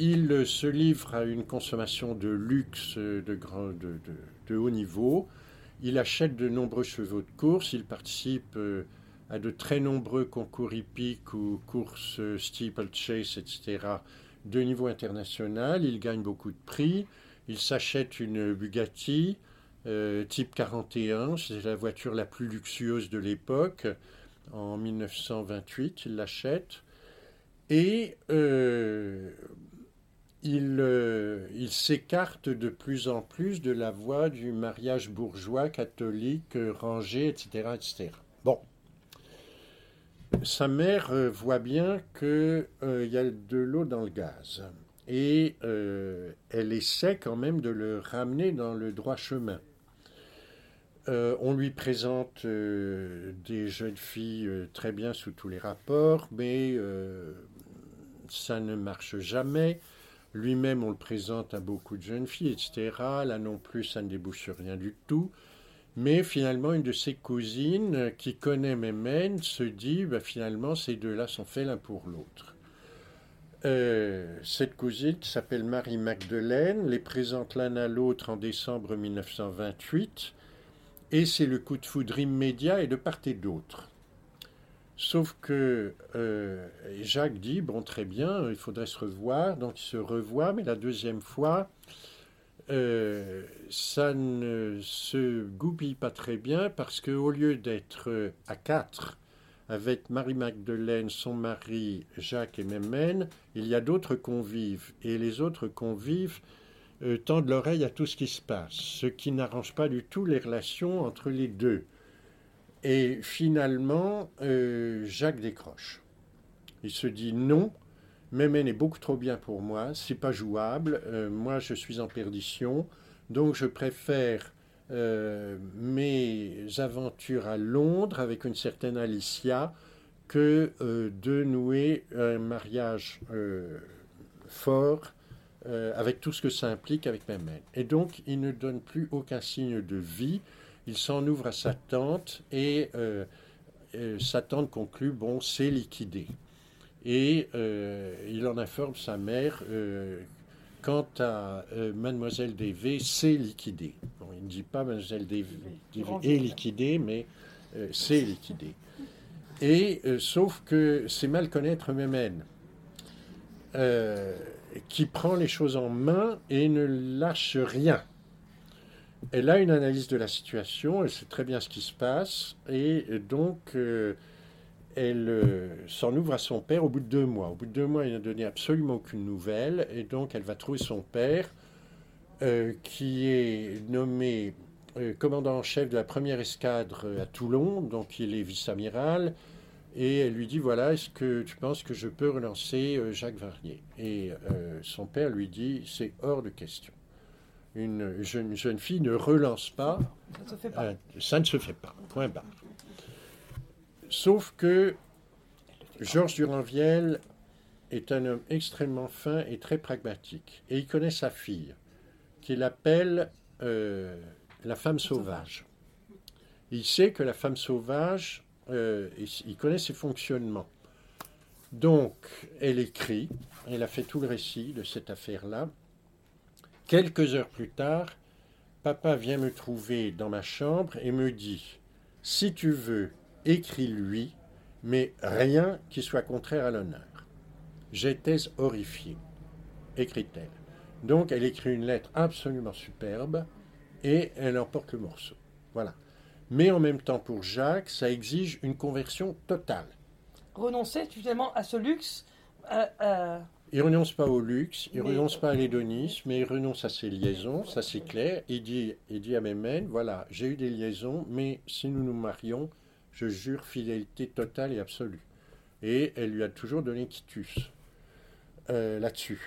Speaker 2: Il se livre à une consommation de luxe de, haut niveau. Il achète de nombreux chevaux de course. Il participe euh, à de très nombreux concours hippiques ou courses euh, steeplechase, etc., de niveau international. Il gagne beaucoup de prix. Il s'achète une Bugatti euh, type 41. C'est la voiture la plus luxueuse de l'époque. En 1928, il l'achète. Et euh, il, s'écarte de plus en plus de la voie du mariage bourgeois, catholique, rangé, etc. Bon. Sa mère euh, voit bien qu'il euh, y a de l'eau dans le gaz. Et elle essaie quand même de le ramener dans le droit chemin. On lui présente des jeunes filles très bien sous tous les rapports, mais ça ne marche jamais. Lui-même, on le présente à beaucoup de jeunes filles, etc. Là non plus, ça ne débouche sur rien du tout. Mais finalement, une de ses cousines, qui connaît Mémène, se dit bah, finalement, ces deux-là sont faits l'un pour l'autre. Euh, cette cousine s'appelle Marie Magdeleine, les présente l'un à l'autre en décembre 1928, et c'est le coup de foudre immédiat et de part et d'autre. Sauf que euh, Jacques dit, bon, très bien, il faudrait se revoir, donc il se revoit, mais la deuxième fois, euh, ça ne se goupille pas très bien parce qu'au lieu d'être à quatre avec Marie-Magdeleine, son mari, Jacques et Mémène, il y a d'autres convives. Et les autres convives euh, tendent l'oreille à tout ce qui se passe, ce qui n'arrange pas du tout les relations entre les deux. Et finalement, euh, Jacques décroche. Il se dit non, Mémène est beaucoup trop bien pour moi, c'est pas jouable. Euh, moi, je suis en perdition, donc je préfère euh, mes aventures à Londres avec une certaine Alicia que euh, de nouer un mariage fort avec tout ce que ça implique avec Mémène. Et donc, il ne donne plus aucun signe de vie. Il s'en ouvre à sa tante et sa tante conclut bon, c'est liquidé et euh, il en informe sa mère euh, quant à euh, Mademoiselle Dévé, c'est liquidé. il ne dit pas Mademoiselle Dévé est liquidée, mais c'est liquidé. Et sauf que c'est mal connaître Mémène, qui prend les choses en main et ne lâche rien. Elle a une analyse de la situation, elle sait très bien ce qui se passe, et donc elle euh, s'en ouvre à son père au bout de deux mois. Au bout de deux mois, il n'a donné absolument aucune nouvelle, et donc elle va trouver son père, euh, qui est nommé euh, commandant en chef de la première escadre à Toulon, donc il est vice-amiral, et elle lui dit voilà, est-ce que tu penses que je peux relancer Jacques Varnier? Et son père lui dit c'est hors de question. Une jeune, jeune fille ne relance pas. Ça ne se fait pas. ça ne se fait pas. Point barre. Sauf que Georges Duranviel est un homme extrêmement fin et très pragmatique. Et il connaît sa fille, qu'il appelle euh, la femme sauvage. Il sait que la femme sauvage, euh, il connaît ses fonctionnements. Donc, elle écrit, elle a fait tout le récit de cette affaire-là. Quelques heures plus tard, papa vient me trouver dans ma chambre et me dit, si tu veux écris-lui, mais rien qui soit contraire à l'honneur. J'étais horrifié, écrit-elle. Donc elle écrit une lettre absolument superbe et elle emporte le morceau. Voilà. Mais en même temps, pour Jacques, ça exige une conversion totale.
Speaker 1: Renoncer finalement à ce luxe euh, euh,
Speaker 2: Il renonce pas au luxe, il renonce pas à l'hédonisme, mais il renonce à ses liaisons, ça c'est clair. Il dit, il dit à Mémène, voilà, j'ai eu des liaisons, mais si nous nous marions, je jure fidélité totale et absolue. Et elle lui a toujours donné quitus euh, là-dessus,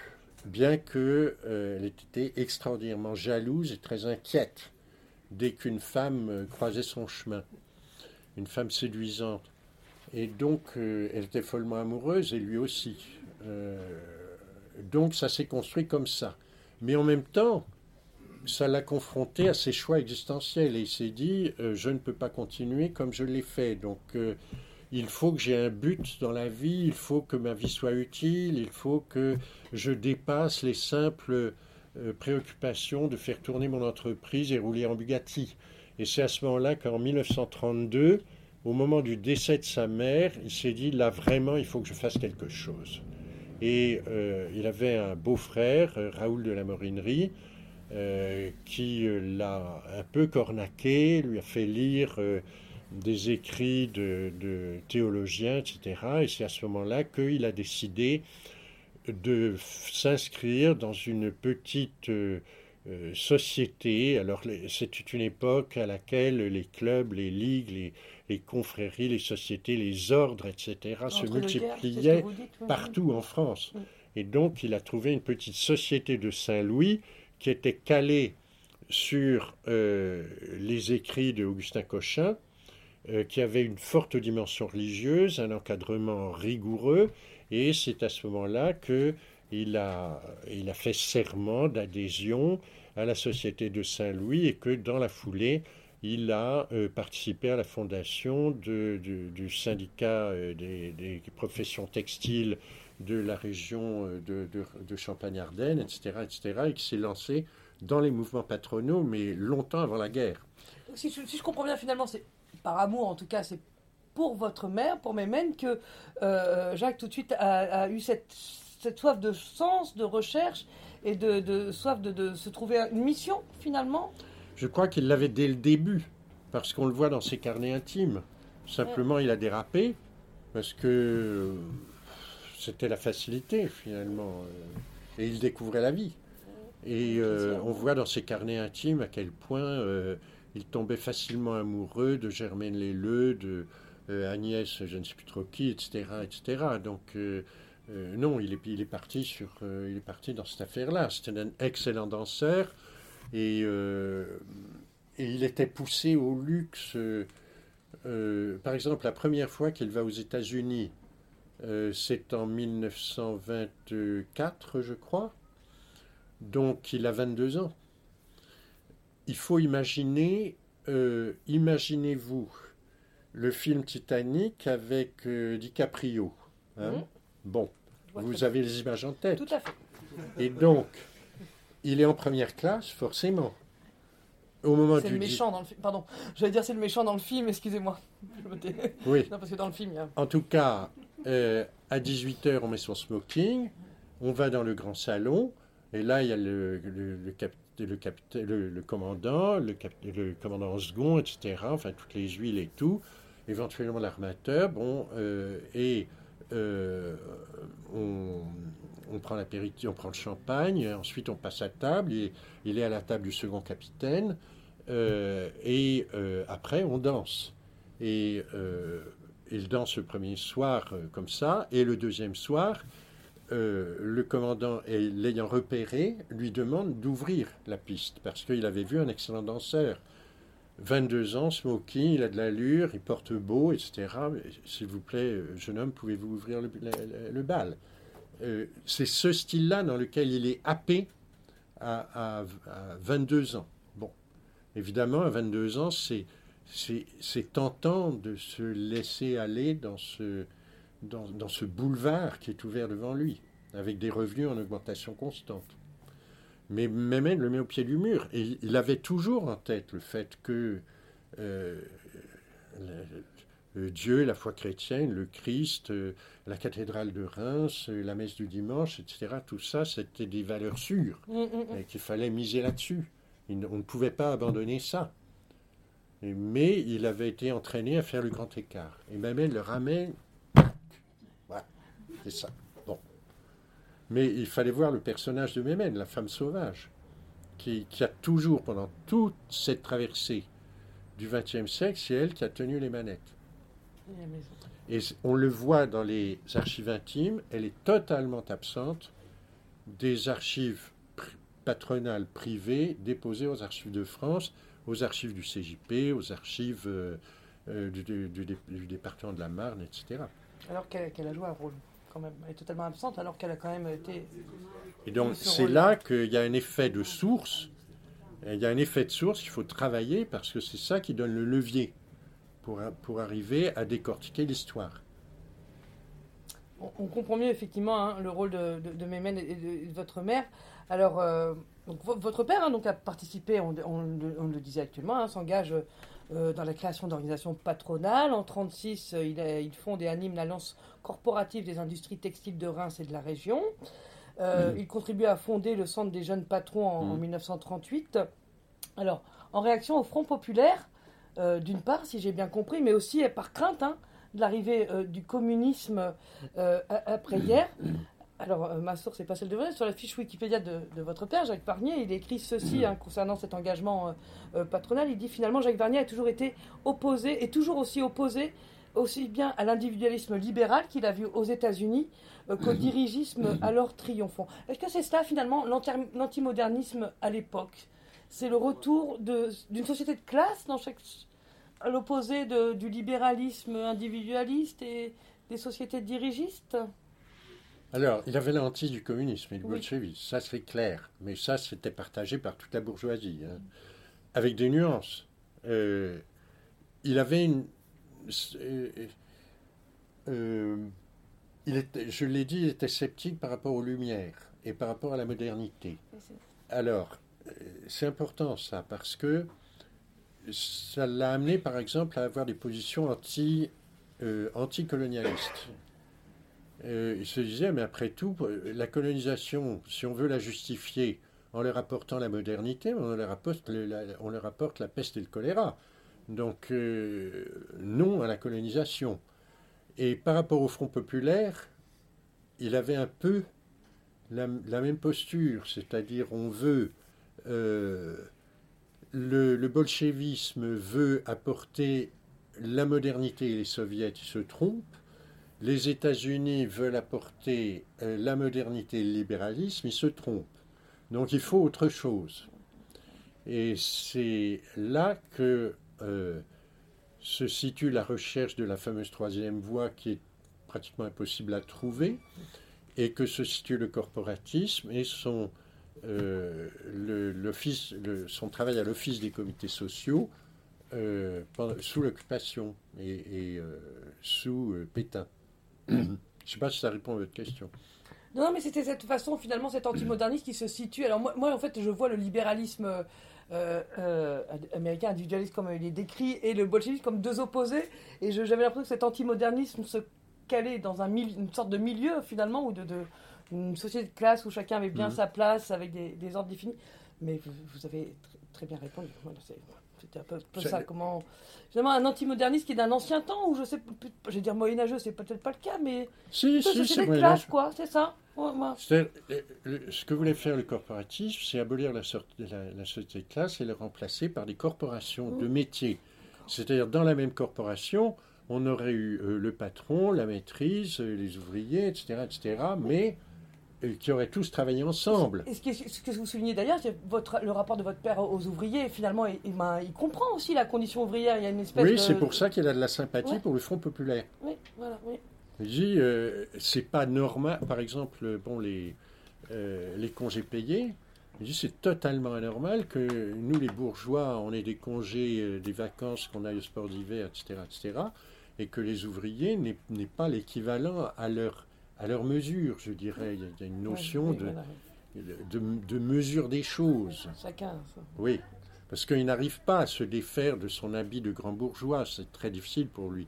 Speaker 2: bien qu'elle euh, ait été extraordinairement jalouse et très inquiète dès qu'une femme euh, croisait son chemin, une femme séduisante. Et donc, elle était follement amoureuse, et lui aussi. donc, ça s'est construit comme ça. Mais en même temps, ça l'a confronté à ses choix existentiels et il s'est dit euh, je ne peux pas continuer comme je l'ai fait. Donc euh, il faut que j'ai un but dans la vie, il faut que ma vie soit utile, il faut que je dépasse les simples euh, préoccupations de faire tourner mon entreprise et rouler en Bugatti. Et c'est à ce moment-là qu'en 1932, au moment du décès de sa mère, il s'est dit là vraiment il faut que je fasse quelque chose. Et il avait un beau-frère, Raoul de la Morinerie, euh, qui euh, l'a un peu cornaqué, lui a fait lire euh, des écrits de, théologiens, etc. Et c'est à ce moment-là qu'il a décidé de s'inscrire dans une petite société. Alors c'était une époque à laquelle les clubs, les ligues, les, confréries, les sociétés, les ordres, etc. se multipliaient partout en France. Et donc il a trouvé une petite société de Saint-Louis qui était calé sur euh, les écrits de Augustin Cochin, euh, qui avait une forte dimension religieuse, un encadrement rigoureux, et c'est à ce moment-là qu'il a, il a fait serment d'adhésion à la Société de Saint-Louis et que dans la foulée, il a euh, participé à la fondation du syndicat des, des, professions textiles de la région euh, de, Champagne-Ardenne, etc., etc., et qui s'est lancé dans les mouvements patronaux, mais longtemps avant la guerre.
Speaker 1: si, je, comprends bien, finalement, c'est par amour, en tout cas, c'est pour votre mère, pour Mémène, que euh, Jacques tout de suite a, eu cette, soif de sens, de recherche et de, soif de, se trouver une mission, finalement?
Speaker 2: Je crois qu'il l'avait dès le début, parce qu'on le voit dans ses carnets intimes. Simplement, il a dérapé, parce que c'était la facilité finalement. Euh, et il découvrait la vie. Et euh, on voit dans ses carnets intimes à quel point euh, il tombait facilement amoureux de Germaine Leleu, de Agnès, je ne sais plus trop qui, etc. etc. Donc Euh, non, il est, parti sur, euh, il est parti dans cette affaire-là. C'était un excellent danseur et, euh, il était poussé au luxe. euh, par exemple, la première fois qu'il va aux États-Unis, euh, c'est en 1924, je crois. Donc, il a 22 ans. Il faut imaginer, euh, imaginez-vous le film Titanic avec euh, DiCaprio. hein. Bon, vous avez les images en tête.
Speaker 1: Tout à fait.
Speaker 2: Et donc, il est en première classe, forcément. Au moment
Speaker 1: C'est
Speaker 2: du
Speaker 1: le méchant dans le film. Pardon, j'allais dire c'est le méchant dans le film, excusez-moi.
Speaker 2: Oui.
Speaker 1: Non, parce que dans le film, il y a.
Speaker 2: En tout cas, euh, à 18h, on met son smoking, on va dans le grand salon, et là, il y a le, le, le, cap- le capitaine- le- le commandant, le, cap- le commandant en second, etc., enfin, toutes les huiles et tout, éventuellement l'armateur, bon, euh, et euh, on, on prend l'apéritif, on prend le champagne, ensuite on passe à table, et il est à la table du second capitaine, euh, et après, on danse. Et il danse le premier soir comme ça, et le deuxième soir, le commandant, l'ayant repéré, lui demande d'ouvrir la piste, parce qu'il avait vu un excellent danseur. 22 ans, smoking, il a de l'allure, il porte beau, etc. S'il vous plaît, euh, jeune homme, pouvez-vous ouvrir le, bal? Euh, C'est ce style-là dans lequel il est happé à, à- à 22 ans. Bon, évidemment, à 22 ans, c'est tentant de se laisser aller dans ce, dans ce boulevard qui est ouvert devant lui, avec des revenus en augmentation constante. Mais Mehmed le met au pied du mur. Et il- avait toujours en tête le fait que euh, le- le Dieu, la foi chrétienne, le Christ, euh, la cathédrale de Reims, euh, la messe du dimanche, etc., tout ça, c'était des valeurs sûres
Speaker 1: Hum, hum, hum.
Speaker 2: et qu'il fallait miser là-dessus. On ne pouvait pas abandonner ça. Et- Mais il avait été entraîné à faire le grand écart. Et Mamel le ramène. Voilà, c'est ça. Mais il fallait voir le personnage de Mémène, la femme sauvage, qui, qui a toujours, pendant toute cette traversée du XXe siècle, c'est elle qui a tenu les manettes.
Speaker 1: Et
Speaker 2: on le voit dans les archives intimes, elle est totalement absente des archives patronales privées déposées aux archives de France, aux archives du CJP, aux archives euh, euh, du, du- du dé- du département de la Marne, etc.
Speaker 1: Alors qu'elle qu'elle a joué un rôle, quand même. Elle est totalement absente, alors qu'elle a quand même été.
Speaker 2: Et donc
Speaker 1: Ce
Speaker 2: c'est là qu'il y a un effet de source, il y a un effet de source qu'il faut travailler parce que c'est ça qui donne le levier pour, pour arriver à décortiquer l'histoire.
Speaker 1: On, on comprend mieux effectivement hein, le rôle de, de, de Mémène et de, votre mère. Alors, euh, donc, votre père hein, donc, a participé, on, on le- on le disait actuellement, hein, s'engage euh, dans la création d'organisations patronales. En 1936, il, a- il fonde et anime l'Alliance corporative des industries textiles de Reims et de la région. Euh, Il contribue à fonder le Centre des jeunes patrons en, en
Speaker 2: Mhm.
Speaker 1: 1938. Alors, en réaction au Front populaire, euh, d'une part, si j'ai bien compris, mais aussi euh, par crainte hein, de l'arrivée euh, du communisme euh, a- après-hier. Alors, euh, ma source n'est pas celle de votre, sur la fiche Wikipédia de, de votre père, Jacques Varnier, il écrit ceci hein, concernant cet engagement euh, euh, patronal. Il dit finalement, Jacques Varnier a toujours été opposé, et toujours aussi opposé, aussi bien à l'individualisme libéral qu'il a vu aux États-Unis euh, qu'au dirigisme alors triomphant. Est-ce que c'est cela finalement l'antimodernisme à l'époque? C'est le retour d'une société de classe dans chaque, à l'opposé du libéralisme individualiste et des sociétés dirigistes?
Speaker 2: Alors, il avait l'anti du communisme et du
Speaker 1: Oui.
Speaker 2: bolchevisme, ça c'est clair, mais ça c'était partagé par toute la bourgeoisie, hein. avec des nuances. Euh, il avait une... euh, euh, il était, je l'ai dit, il était sceptique par rapport aux Lumières et par rapport à la modernité. Alors, c'est important ça, parce que ça l'a amené, par exemple, à avoir des positions anti, anticolonialistes. Euh, il se disait, mais après tout, euh, la colonisation, si on veut la justifier en leur apportant la modernité, on leur apporte, la, peste et le choléra. Donc, euh, non à la colonisation. Et par rapport au Front populaire, il avait un peu la, même posture, c'est-à-dire on veut... le, bolchevisme veut apporter la modernité et les soviets se trompent, les États-Unis veulent apporter euh, la modernité et le libéralisme, ils se trompent. Donc il faut autre chose. Et c'est là que euh, se situe la recherche de la fameuse troisième voie qui est pratiquement impossible à trouver, et que se situe le corporatisme et son, euh, son travail à l'office des comités sociaux sous l'occupation et, sous Pétain. Je ne sais pas si ça répond à votre question.
Speaker 1: Non, mais c'était cette façon, finalement, cet antimoderniste qui se situe. Alors, moi, moi en fait, je vois le libéralisme euh, euh, américain, individualiste comme il est décrit, et le bolchevisme comme deux opposés. Et j'avais l'impression que cet antimodernisme se calait dans un une sorte de milieu, finalement, ou de, de, une société de classe où chacun avait bien mmh. sa place, avec des, ordres définis. Mais vous, avez très bien répondu. C'était un peu, ça. Comment finalement un antimoderniste qui est d'un ancien temps ou je sais, je vais dire moyenâgeux, c'est peut-être pas le cas, mais
Speaker 2: si, si, c'est
Speaker 1: classe, quoi, c'est ça.
Speaker 2: ce que voulait faire le corporatisme, c'est abolir la, la, société de classe et le remplacer par des corporations de mmh. métiers. C'est-à-dire dans la même corporation, on aurait eu euh, le patron, la maîtrise, euh, les ouvriers, etc., etc., mais qui auraient tous travaillé ensemble.
Speaker 1: Et ce, que, ce que vous soulignez d'ailleurs, c'est votre, le rapport de votre père aux ouvriers. Finalement, il, il, comprend aussi la condition ouvrière. Il y a une espèce
Speaker 2: oui, c'est pour ça qu'il a de la sympathie pour le Front populaire.
Speaker 1: Oui, voilà, oui.
Speaker 2: Il dit, euh, c'est pas normal. Par exemple, bon, les, euh, les congés payés. Il dit, c'est totalement anormal que nous, les bourgeois, on ait des congés, euh, des vacances, qu'on aille au sport d'hiver, etc., etc., et que les ouvriers n'aient pas l'équivalent à leur à leur mesure, je dirais. Il y a une notion de, de, mesure des choses.
Speaker 1: Chacun.
Speaker 2: Oui, parce qu'il n'arrive pas à se défaire de son habit de grand bourgeois. C'est très difficile pour lui.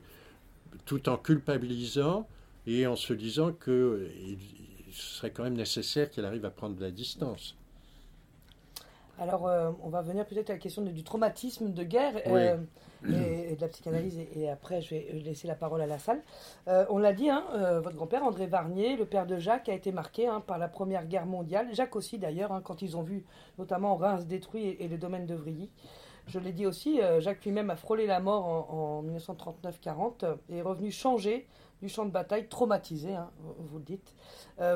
Speaker 2: Tout en culpabilisant et en se disant que ce serait quand même nécessaire qu'il arrive à prendre de la distance.
Speaker 1: Alors, euh, on va venir peut-être à la question du traumatisme de guerre. Euh, et, de la psychanalyse, et, après je vais laisser la parole à la salle. Euh, on l'a dit, hein, euh, votre grand-père, André Varnier, le père de Jacques, a été marqué hein, par la Première Guerre mondiale. Jacques aussi d'ailleurs, hein, quand ils ont vu notamment Reims détruit et, le domaine de Vrilly. Je l'ai dit aussi, euh, Jacques lui-même a frôlé la mort en, 1939-40 et est revenu changer du champ de bataille, traumatisé, vous le dites.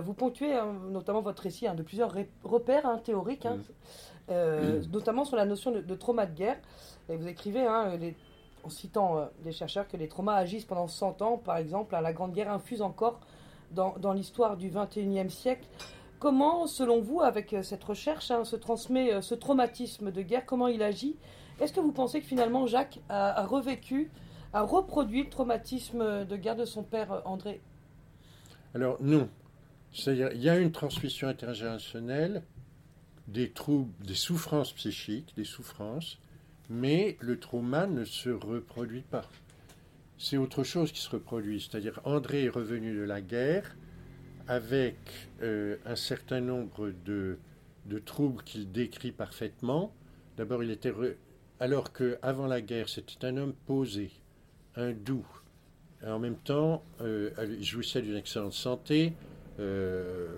Speaker 1: vous ponctuez notamment votre récit de plusieurs repères théoriques, notamment sur la notion de, de trauma de guerre. Et vous écrivez, hein, en citant euh, des chercheurs, que les traumas agissent pendant 100 ans, par exemple, la Grande Guerre infuse encore dans, l'histoire du 21e siècle. Comment, selon vous, avec euh, cette recherche, hein, se transmet euh, ce traumatisme de guerre Comment il agit? Est-ce que vous pensez que finalement Jacques a, revécu, a reproduit le traumatisme de guerre de son père André?
Speaker 2: Alors non. C'est-à-dire, il y a une transmission intergénérationnelle des troubles, des souffrances psychiques, des souffrances, mais le trauma ne se reproduit pas. C'est autre chose qui se reproduit, c'est-à-dire André est revenu de la guerre avec euh, un certain nombre de, troubles qu'il décrit parfaitement. D'abord, il était alors que avant la guerre, c'était un homme posé, un doux. En même temps, euh, il jouissait d'une excellente santé. Euh,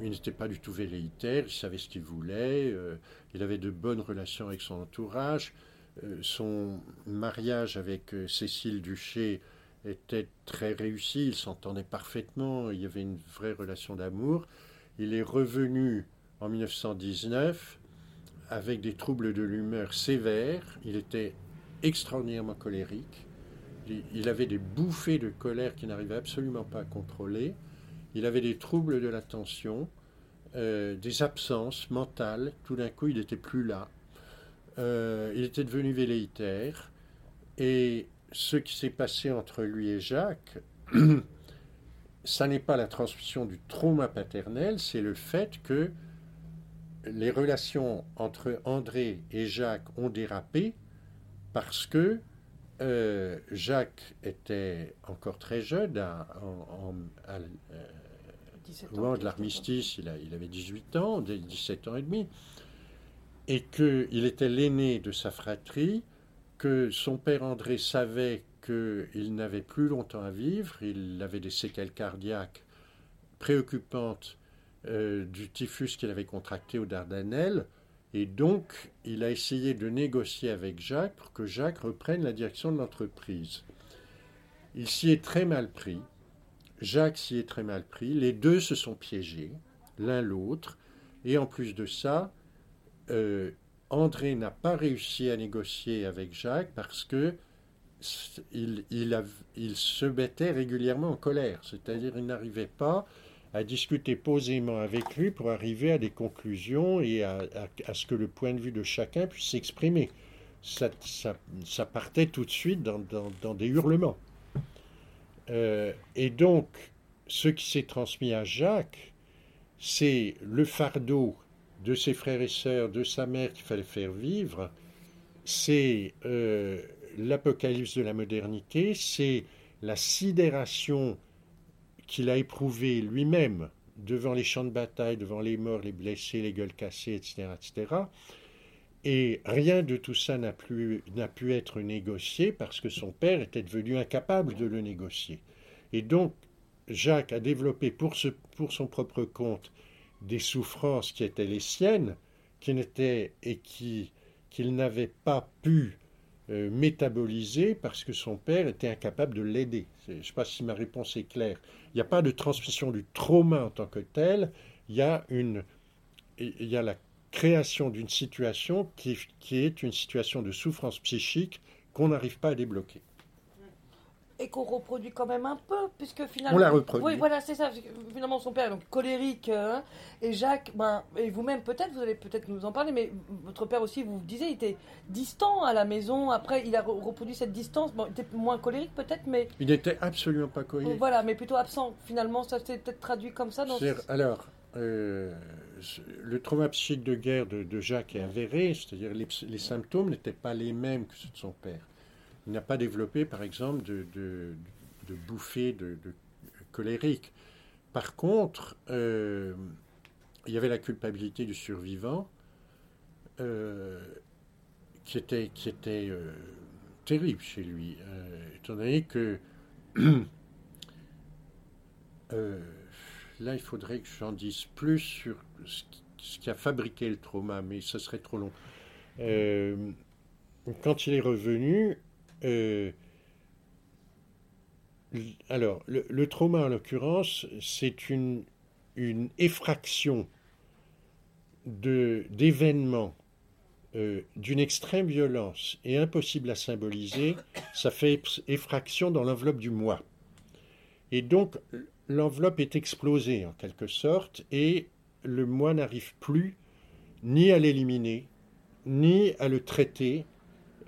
Speaker 2: il n'était pas du tout velléitaire, il savait ce qu'il voulait, il avait de bonnes relations avec son entourage. Euh, son mariage avec euh, Cécile Duché était très réussi, il s'entendait parfaitement, il y avait une vraie relation d'amour. Il est revenu en 1919 avec des troubles de l'humeur sévères, il était extraordinairement colérique, il avait des bouffées de colère qu'il n'arrivait absolument pas à contrôler, il avait des troubles de l'attention, euh, des absences mentales, tout d'un coup il n'était plus là, euh, il était devenu velléitaire. Et ce qui s'est passé entre lui et Jacques, ça n'est pas la transmission du trauma paternel, c'est le fait que les relations entre André et Jacques ont dérapé parce que euh, Jacques était encore très jeune, euh, au moment de l'armistice, il, il, avait 18 ans, 17 ans et demi. Et qu'il était l'aîné de sa fratrie, que son père André savait qu'il n'avait plus longtemps à vivre, il avait des séquelles cardiaques préoccupantes euh, du typhus qu'il avait contracté aux Dardanelles, et donc il a essayé de négocier avec Jacques pour que Jacques reprenne la direction de l'entreprise. Il s'y est très mal pris, Jacques s'y est très mal pris. Les deux se sont piégés, l'un l'autre. Et en plus de ça, euh, André n'a pas réussi à négocier avec Jacques parce que il, se mettait régulièrement en colère. C'est-à-dire il n'arrivait pas à discuter posément avec lui pour arriver à des conclusions et à, ce que le point de vue de chacun puisse s'exprimer. Ça, partait tout de suite dans, des hurlements. Euh, et donc, ce qui s'est transmis à Jacques, c'est le fardeau de ses frères et sœurs, de sa mère qu'il fallait faire vivre, c'est euh, l'apocalypse de la modernité, c'est la sidération qu'il a éprouvée lui-même devant les champs de bataille, devant les morts, les blessés, les gueules cassées, etc. etc. Et rien de tout ça n'a pu, être négocié parce que son père était devenu incapable de le négocier. Et donc, Jacques a développé pour, pour son propre compte des souffrances qui étaient les siennes, qui n'étaient et qui qu'il n'avait pas pu euh, métaboliser parce que son père était incapable de l'aider. Je ne sais pas si ma réponse est claire. Il n'y a pas de transmission du trauma en tant que tel. Il y a une, il y a la création d'une situation qui, qui est une situation de souffrance psychique qu'on n'arrive pas à débloquer
Speaker 1: et qu'on reproduit quand même un peu, puisque finalement.
Speaker 2: On la reproduit.
Speaker 1: Oui, voilà, c'est ça. Finalement, son père est donc colérique, hein, et Jacques, ben, et vous-même peut-être, vous allez peut-être nous en parler, mais votre père aussi, vous disiez, il était distant à la maison. Après, il a reproduit cette distance. Bon, il était moins colérique peut-être, mais.
Speaker 2: Il n'était absolument pas colérique.
Speaker 1: Voilà, mais plutôt absent. Finalement, ça s'est peut-être traduit comme ça dans.
Speaker 2: Alors, euh, le trauma psychique de guerre de, Jacques est avéré, c'est-à-dire les, les symptômes n'étaient pas les mêmes que ceux de son père. Il n'a pas développé, par exemple, de, de, de bouffées de, colérique. Par contre, euh, il y avait la culpabilité du survivant euh, qui était, euh, terrible chez lui, étant donné que là, il faudrait que j'en dise plus sur ce qui, a fabriqué le trauma, mais ce serait trop long. quand il est revenu, euh, alors, le, trauma, en l'occurrence, c'est une, une effraction d'événements euh, d'une extrême violence et impossible à symboliser, ça fait effraction dans l'enveloppe du moi. Et donc, l'enveloppe est explosée en quelque sorte, et le moi n'arrive plus ni à l'éliminer, ni à le traiter,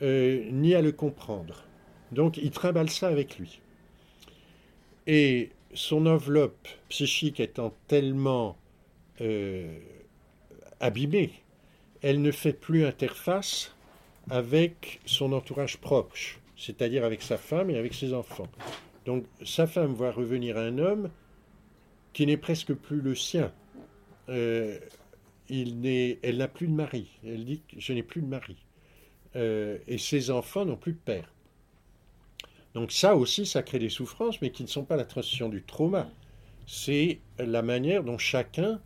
Speaker 2: euh, ni à le comprendre. Donc il trimballe ça avec lui. Et son enveloppe psychique étant tellement euh, abîmée, elle ne fait plus interface avec son entourage proche, c'est-à-dire avec sa femme et avec ses enfants. Donc sa femme voit revenir un homme qui n'est presque plus le sien. Euh, elle n'a plus de mari. Elle dit Je n'ai plus de mari. Euh, et ses enfants n'ont plus de père. Donc ça aussi, ça crée des souffrances, mais qui ne sont pas la transition du trauma. C'est la manière dont chacun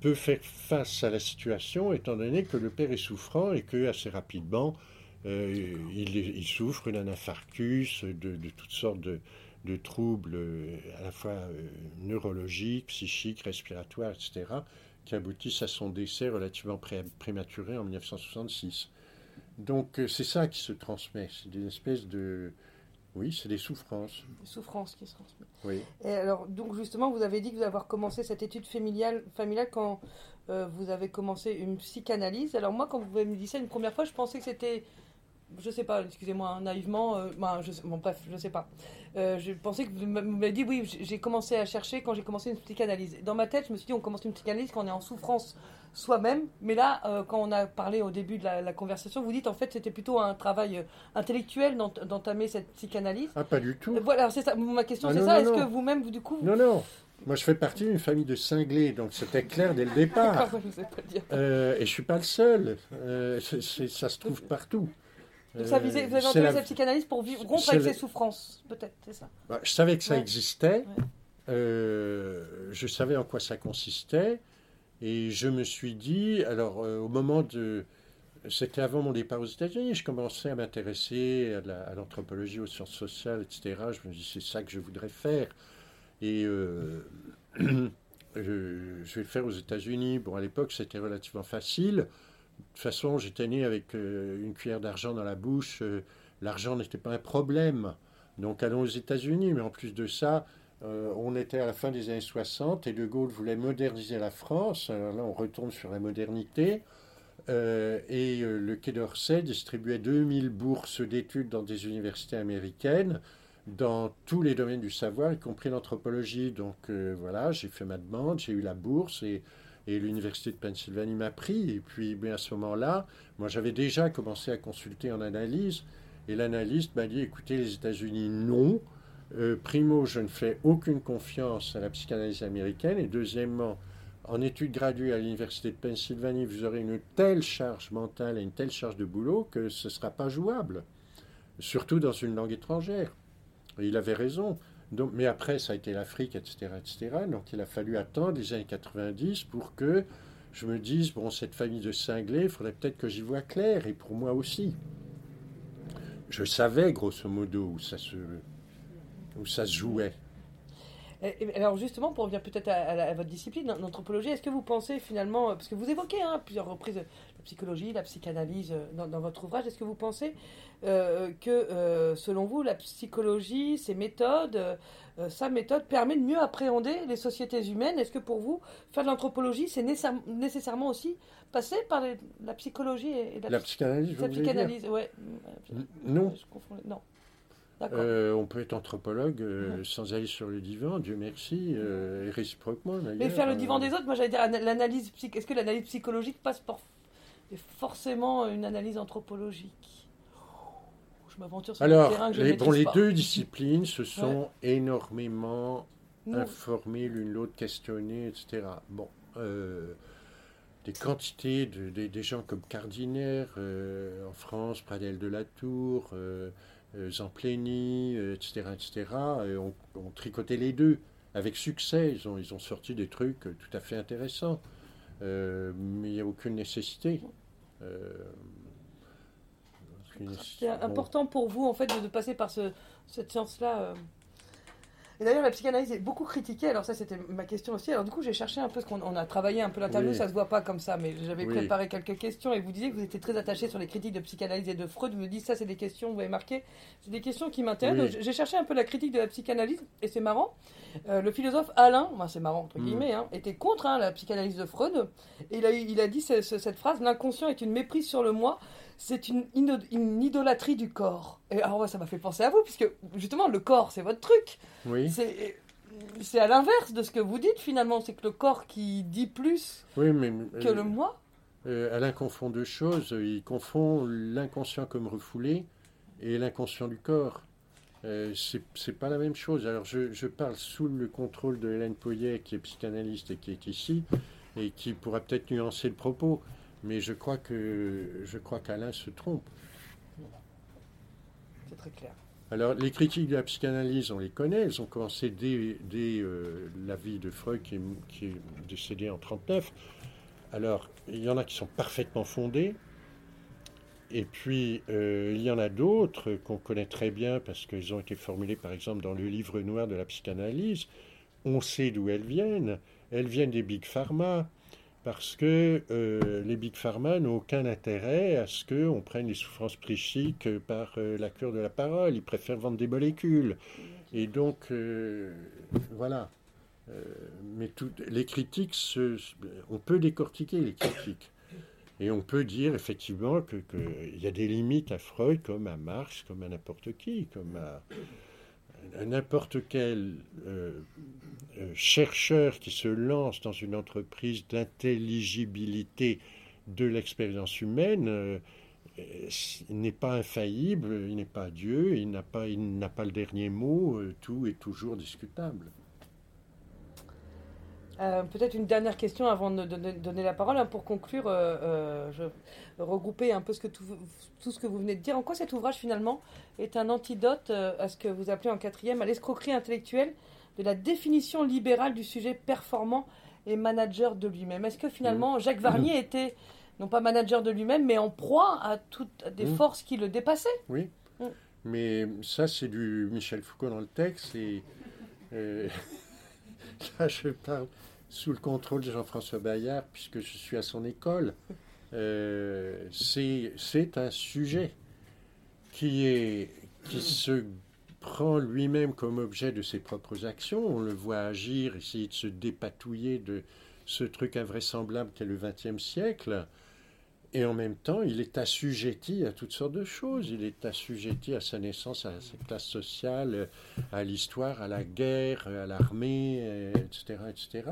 Speaker 2: peut faire face à la situation, étant donné que le père est souffrant et que assez rapidement, euh, il, souffre d'un infarctus, de, toutes sortes de, troubles euh, à la fois neurologiques, psychiques, respiratoires, etc., qui aboutissent à son décès relativement prématuré en 1966. Donc euh, c'est ça qui se transmet, c'est des espèces de... Oui, c'est des souffrances.
Speaker 1: Des souffrances qui se transmettent.
Speaker 2: Oui.
Speaker 1: Et alors, donc justement, vous avez dit que vous avez commencé cette étude familiale, familiale quand euh, vous avez commencé une psychanalyse. Alors moi, quand vous me dit ça une première fois, je pensais que c'était je sais pas, excusez-moi, naïvement, euh, ben, je, bon, bref, je sais pas. Euh, je pensais que vous m'avez dit, oui, j'ai commencé à chercher quand j'ai commencé une psychanalyse. Dans ma tête, je me suis dit, on commence une psychanalyse quand on est en souffrance soi-même. Mais là, euh, quand on a parlé au début de la, conversation, vous dites, en fait, c'était plutôt un travail intellectuel d'entamer cette psychanalyse.
Speaker 2: Ah, pas du tout.
Speaker 1: voilà, c'est ça. Ma question, ah, c'est ça. Est-ce que vous-même, vous, du coup.
Speaker 2: Non, non. Moi, je fais partie d'une famille de cinglés, donc c'était clair dès le départ.
Speaker 1: je pas
Speaker 2: et je suis pas le seul. ça se trouve partout.
Speaker 1: Donc ça visait, vous avez entendu cette psychanalyse pour vivre, rompre avec ses souffrances, peut-être, c'est ça
Speaker 2: bah, Je savais que ça existait, euh, je savais en quoi ça consistait, et je me suis dit, alors euh, au moment de... C'était avant mon départ aux États-Unis, je commençais à m'intéresser à l'anthropologie, aux sciences sociales, etc. Je me dis, c'est ça que je voudrais faire. Et je, je, vais le faire aux États-Unis. Bon, à l'époque, c'était relativement facile. De toute façon, j'étais né avec une cuillère d'argent dans la bouche. L'argent n'était pas un problème. Donc allons aux États-Unis. Mais en plus de ça, euh, on était à la fin des années 60 et De Gaulle voulait moderniser la France. Alors là, on retourne sur la modernité. Euh, et euh, le Quai d'Orsay distribuait 2000 bourses d'études dans des universités américaines dans tous les domaines du savoir, y compris l'anthropologie. Donc voilà, j'ai fait ma demande, j'ai eu la bourse et, et l'université de Pennsylvanie m'a pris. Et puis à ce moment-là, moi j'avais déjà commencé à consulter en analyse. Et l'analyste m'a dit, écoutez, les États-Unis, non. Euh, primo, je ne fais aucune confiance à la psychanalyse américaine. Et deuxièmement, en études graduées à l'Université de Pennsylvanie, vous aurez une telle charge mentale et une telle charge de boulot que ce ne sera pas jouable, surtout dans une langue étrangère. Et il avait raison. Mais après, ça a été l'Afrique, etc., etc. Donc il a fallu attendre les années 90 pour que je me dise, bon, cette famille de cinglés, il faudrait peut-être que j'y vois clair, et pour moi aussi. Je savais, grosso modo, où ça se, où ça jouait.
Speaker 1: Alors justement, pour revenir peut-être à, votre discipline, l'anthropologie, est-ce que vous pensez finalement, parce que vous évoquez hein, plusieurs reprises psychologie, la psychanalyse euh, dans, votre ouvrage, est-ce que vous pensez euh, que euh, selon vous, la psychologie, ses méthodes, sa méthode permet de mieux appréhender les sociétés humaines? Est-ce que pour vous, faire de l'anthropologie, c'est nécessairement aussi passer par la psychologie et,
Speaker 2: la, psychanalyse
Speaker 1: La psychanalyse, ouais.
Speaker 2: Non. non. Euh, on peut être anthropologue euh, sans aller sur le divan, Dieu merci, euh, et réciproquement.
Speaker 1: Mais faire le divan des autres, moi j'allais dire l'analyse. Est-ce que l'analyse psychologique passe par forcément une analyse anthropologique
Speaker 2: Je m'aventure sur Alors, terrain que je les, bon, les deux disciplines se sont énormément informées l'une l'autre, questionnées, etc. Bon, des quantités de, des gens comme Cardinaire en France, Pradel de la Tour. Euh, Zamplény, etc., etc., ont, ont, tricoté les deux avec succès. Ils ont, ils ont sorti des trucs tout à fait intéressants. Euh, mais il n'y a aucune nécessité. Euh,
Speaker 1: C'est important pour vous, en fait, de, passer par ce, cette science-là et d'ailleurs, la psychanalyse est beaucoup critiquée. Alors ça, c'était ma question aussi. Alors du coup, j'ai cherché un peu ce qu'on a travaillé un peu l'interview. Ça se voit pas comme ça, mais j'avais préparé quelques questions. Et vous disiez que vous étiez très attaché sur les critiques de psychanalyse et de Freud. Vous me dites ça, c'est des questions. Vous avez marqué. C'est des questions qui m'intéressent. J'ai cherché un peu la critique de la psychanalyse et c'est marrant. Euh, le philosophe Alain, c'est marrant entre mm. guillemets, hein, était contre hein, la psychanalyse de Freud. Et il a, il a dit cette phrase l'inconscient est une méprise sur le moi c'est une, une, idolâtrie du corps. Et alors, ça m'a fait penser à vous, puisque justement, le corps, c'est votre truc.
Speaker 2: Oui.
Speaker 1: C'est à l'inverse de ce que vous dites, finalement. C'est que le corps qui dit plus oui, mais, que le euh, moi.
Speaker 2: Euh, Alain confond deux choses. Il confond l'inconscient comme refoulé et l'inconscient du corps. Euh, c'est pas la même chose. Alors, je, je, parle sous le contrôle de Hélène Poyet, qui est psychanalyste et qui est ici, et qui pourra peut-être nuancer le propos. Mais je crois que je crois qu'Alain se trompe.
Speaker 1: C'est très clair.
Speaker 2: Alors, les critiques de la psychanalyse, on les connaît. Elles ont commencé dès, euh, la vie de Freud, qui est, décédé en 1939. Alors, il y en a qui sont parfaitement fondées. Et puis, euh, il y en a d'autres qu'on connaît très bien parce qu'ils ont été formulés, par exemple, dans le livre noir de la psychanalyse. On sait d'où elles viennent. Elles viennent des big pharma parce que euh, les big pharma n'ont aucun intérêt à ce qu'on prenne les souffrances psychiques par euh, la cure de la parole. Ils préfèrent vendre des molécules. Et donc, euh, voilà. mais les critiques, on peut décortiquer les critiques. Et on peut dire effectivement qu'il y a des limites à Freud comme à Marx, comme à n'importe qui, comme à n'importe quel euh, euh, chercheur qui se lance dans une entreprise d'intelligibilité de l'expérience humaine euh, n'est pas infaillible, il n'est pas Dieu, il n'a pas, il n'a pas le dernier mot, tout est toujours discutable.
Speaker 1: Euh, peut-être une dernière question avant de donner la parole. Hein, pour conclure, euh, euh, je regrouper un peu ce que tout, ce que vous venez de dire. En quoi cet ouvrage, finalement, est un antidote à ce que vous appelez en quatrième, à l'escroquerie intellectuelle de la définition libérale du sujet performant et manager de lui-même Est-ce que finalement. Jacques Varnier était, non pas manager de lui-même, mais en proie à toutes des mmh. forces qui le dépassaient?
Speaker 2: Oui. Mmh. Mais ça, c'est du Michel Foucault dans le texte. Et, là je parle sous le contrôle de Jean-François Bayard, puisque je suis à son école. Euh, c'est un sujet qui, est, qui se prend lui-même comme objet de ses propres actions. On le voit agir, essayer de se dépatouiller de ce truc invraisemblable qu'est le XXe siècle. Et en même temps, il est assujetti à toutes sortes de choses. Il est assujetti à sa naissance, à sa classe sociale, à l'histoire, à la guerre, à l'armée, etc., etc.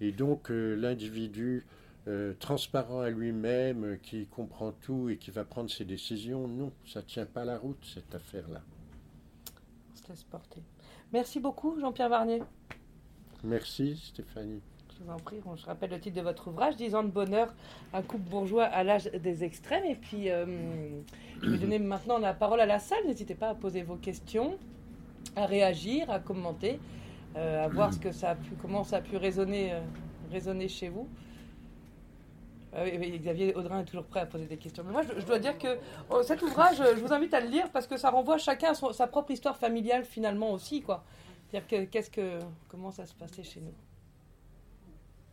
Speaker 2: Et donc, euh, l'individu euh, transparent à lui-même, qui comprend tout et qui va prendre ses décisions, non, ça ne tient pas la route, cette affaire-là.
Speaker 1: On se laisse porter. Merci beaucoup, Jean-Pierre Varnier.
Speaker 2: Merci, Stéphanie.
Speaker 1: Je vous en prie, je rappelle le titre de votre ouvrage, 10 ans de bonheur, un couple bourgeois à l'âge des extrêmes. Et puis, euh, je vais donner maintenant la parole à la salle. N'hésitez pas à poser vos questions, à réagir, à commenter, euh, à voir ce que ça a pu, comment ça a pu résonner, euh, résonner chez vous. Xavier Audrin est toujours prêt à poser des questions. Mais moi, je, dois dire que oh, cet ouvrage, je vous invite à le lire parce que ça renvoie chacun à sa propre histoire familiale finalement aussi, quoi. C'est-à-dire que, qu'est-ce que, comment ça se passait chez nous?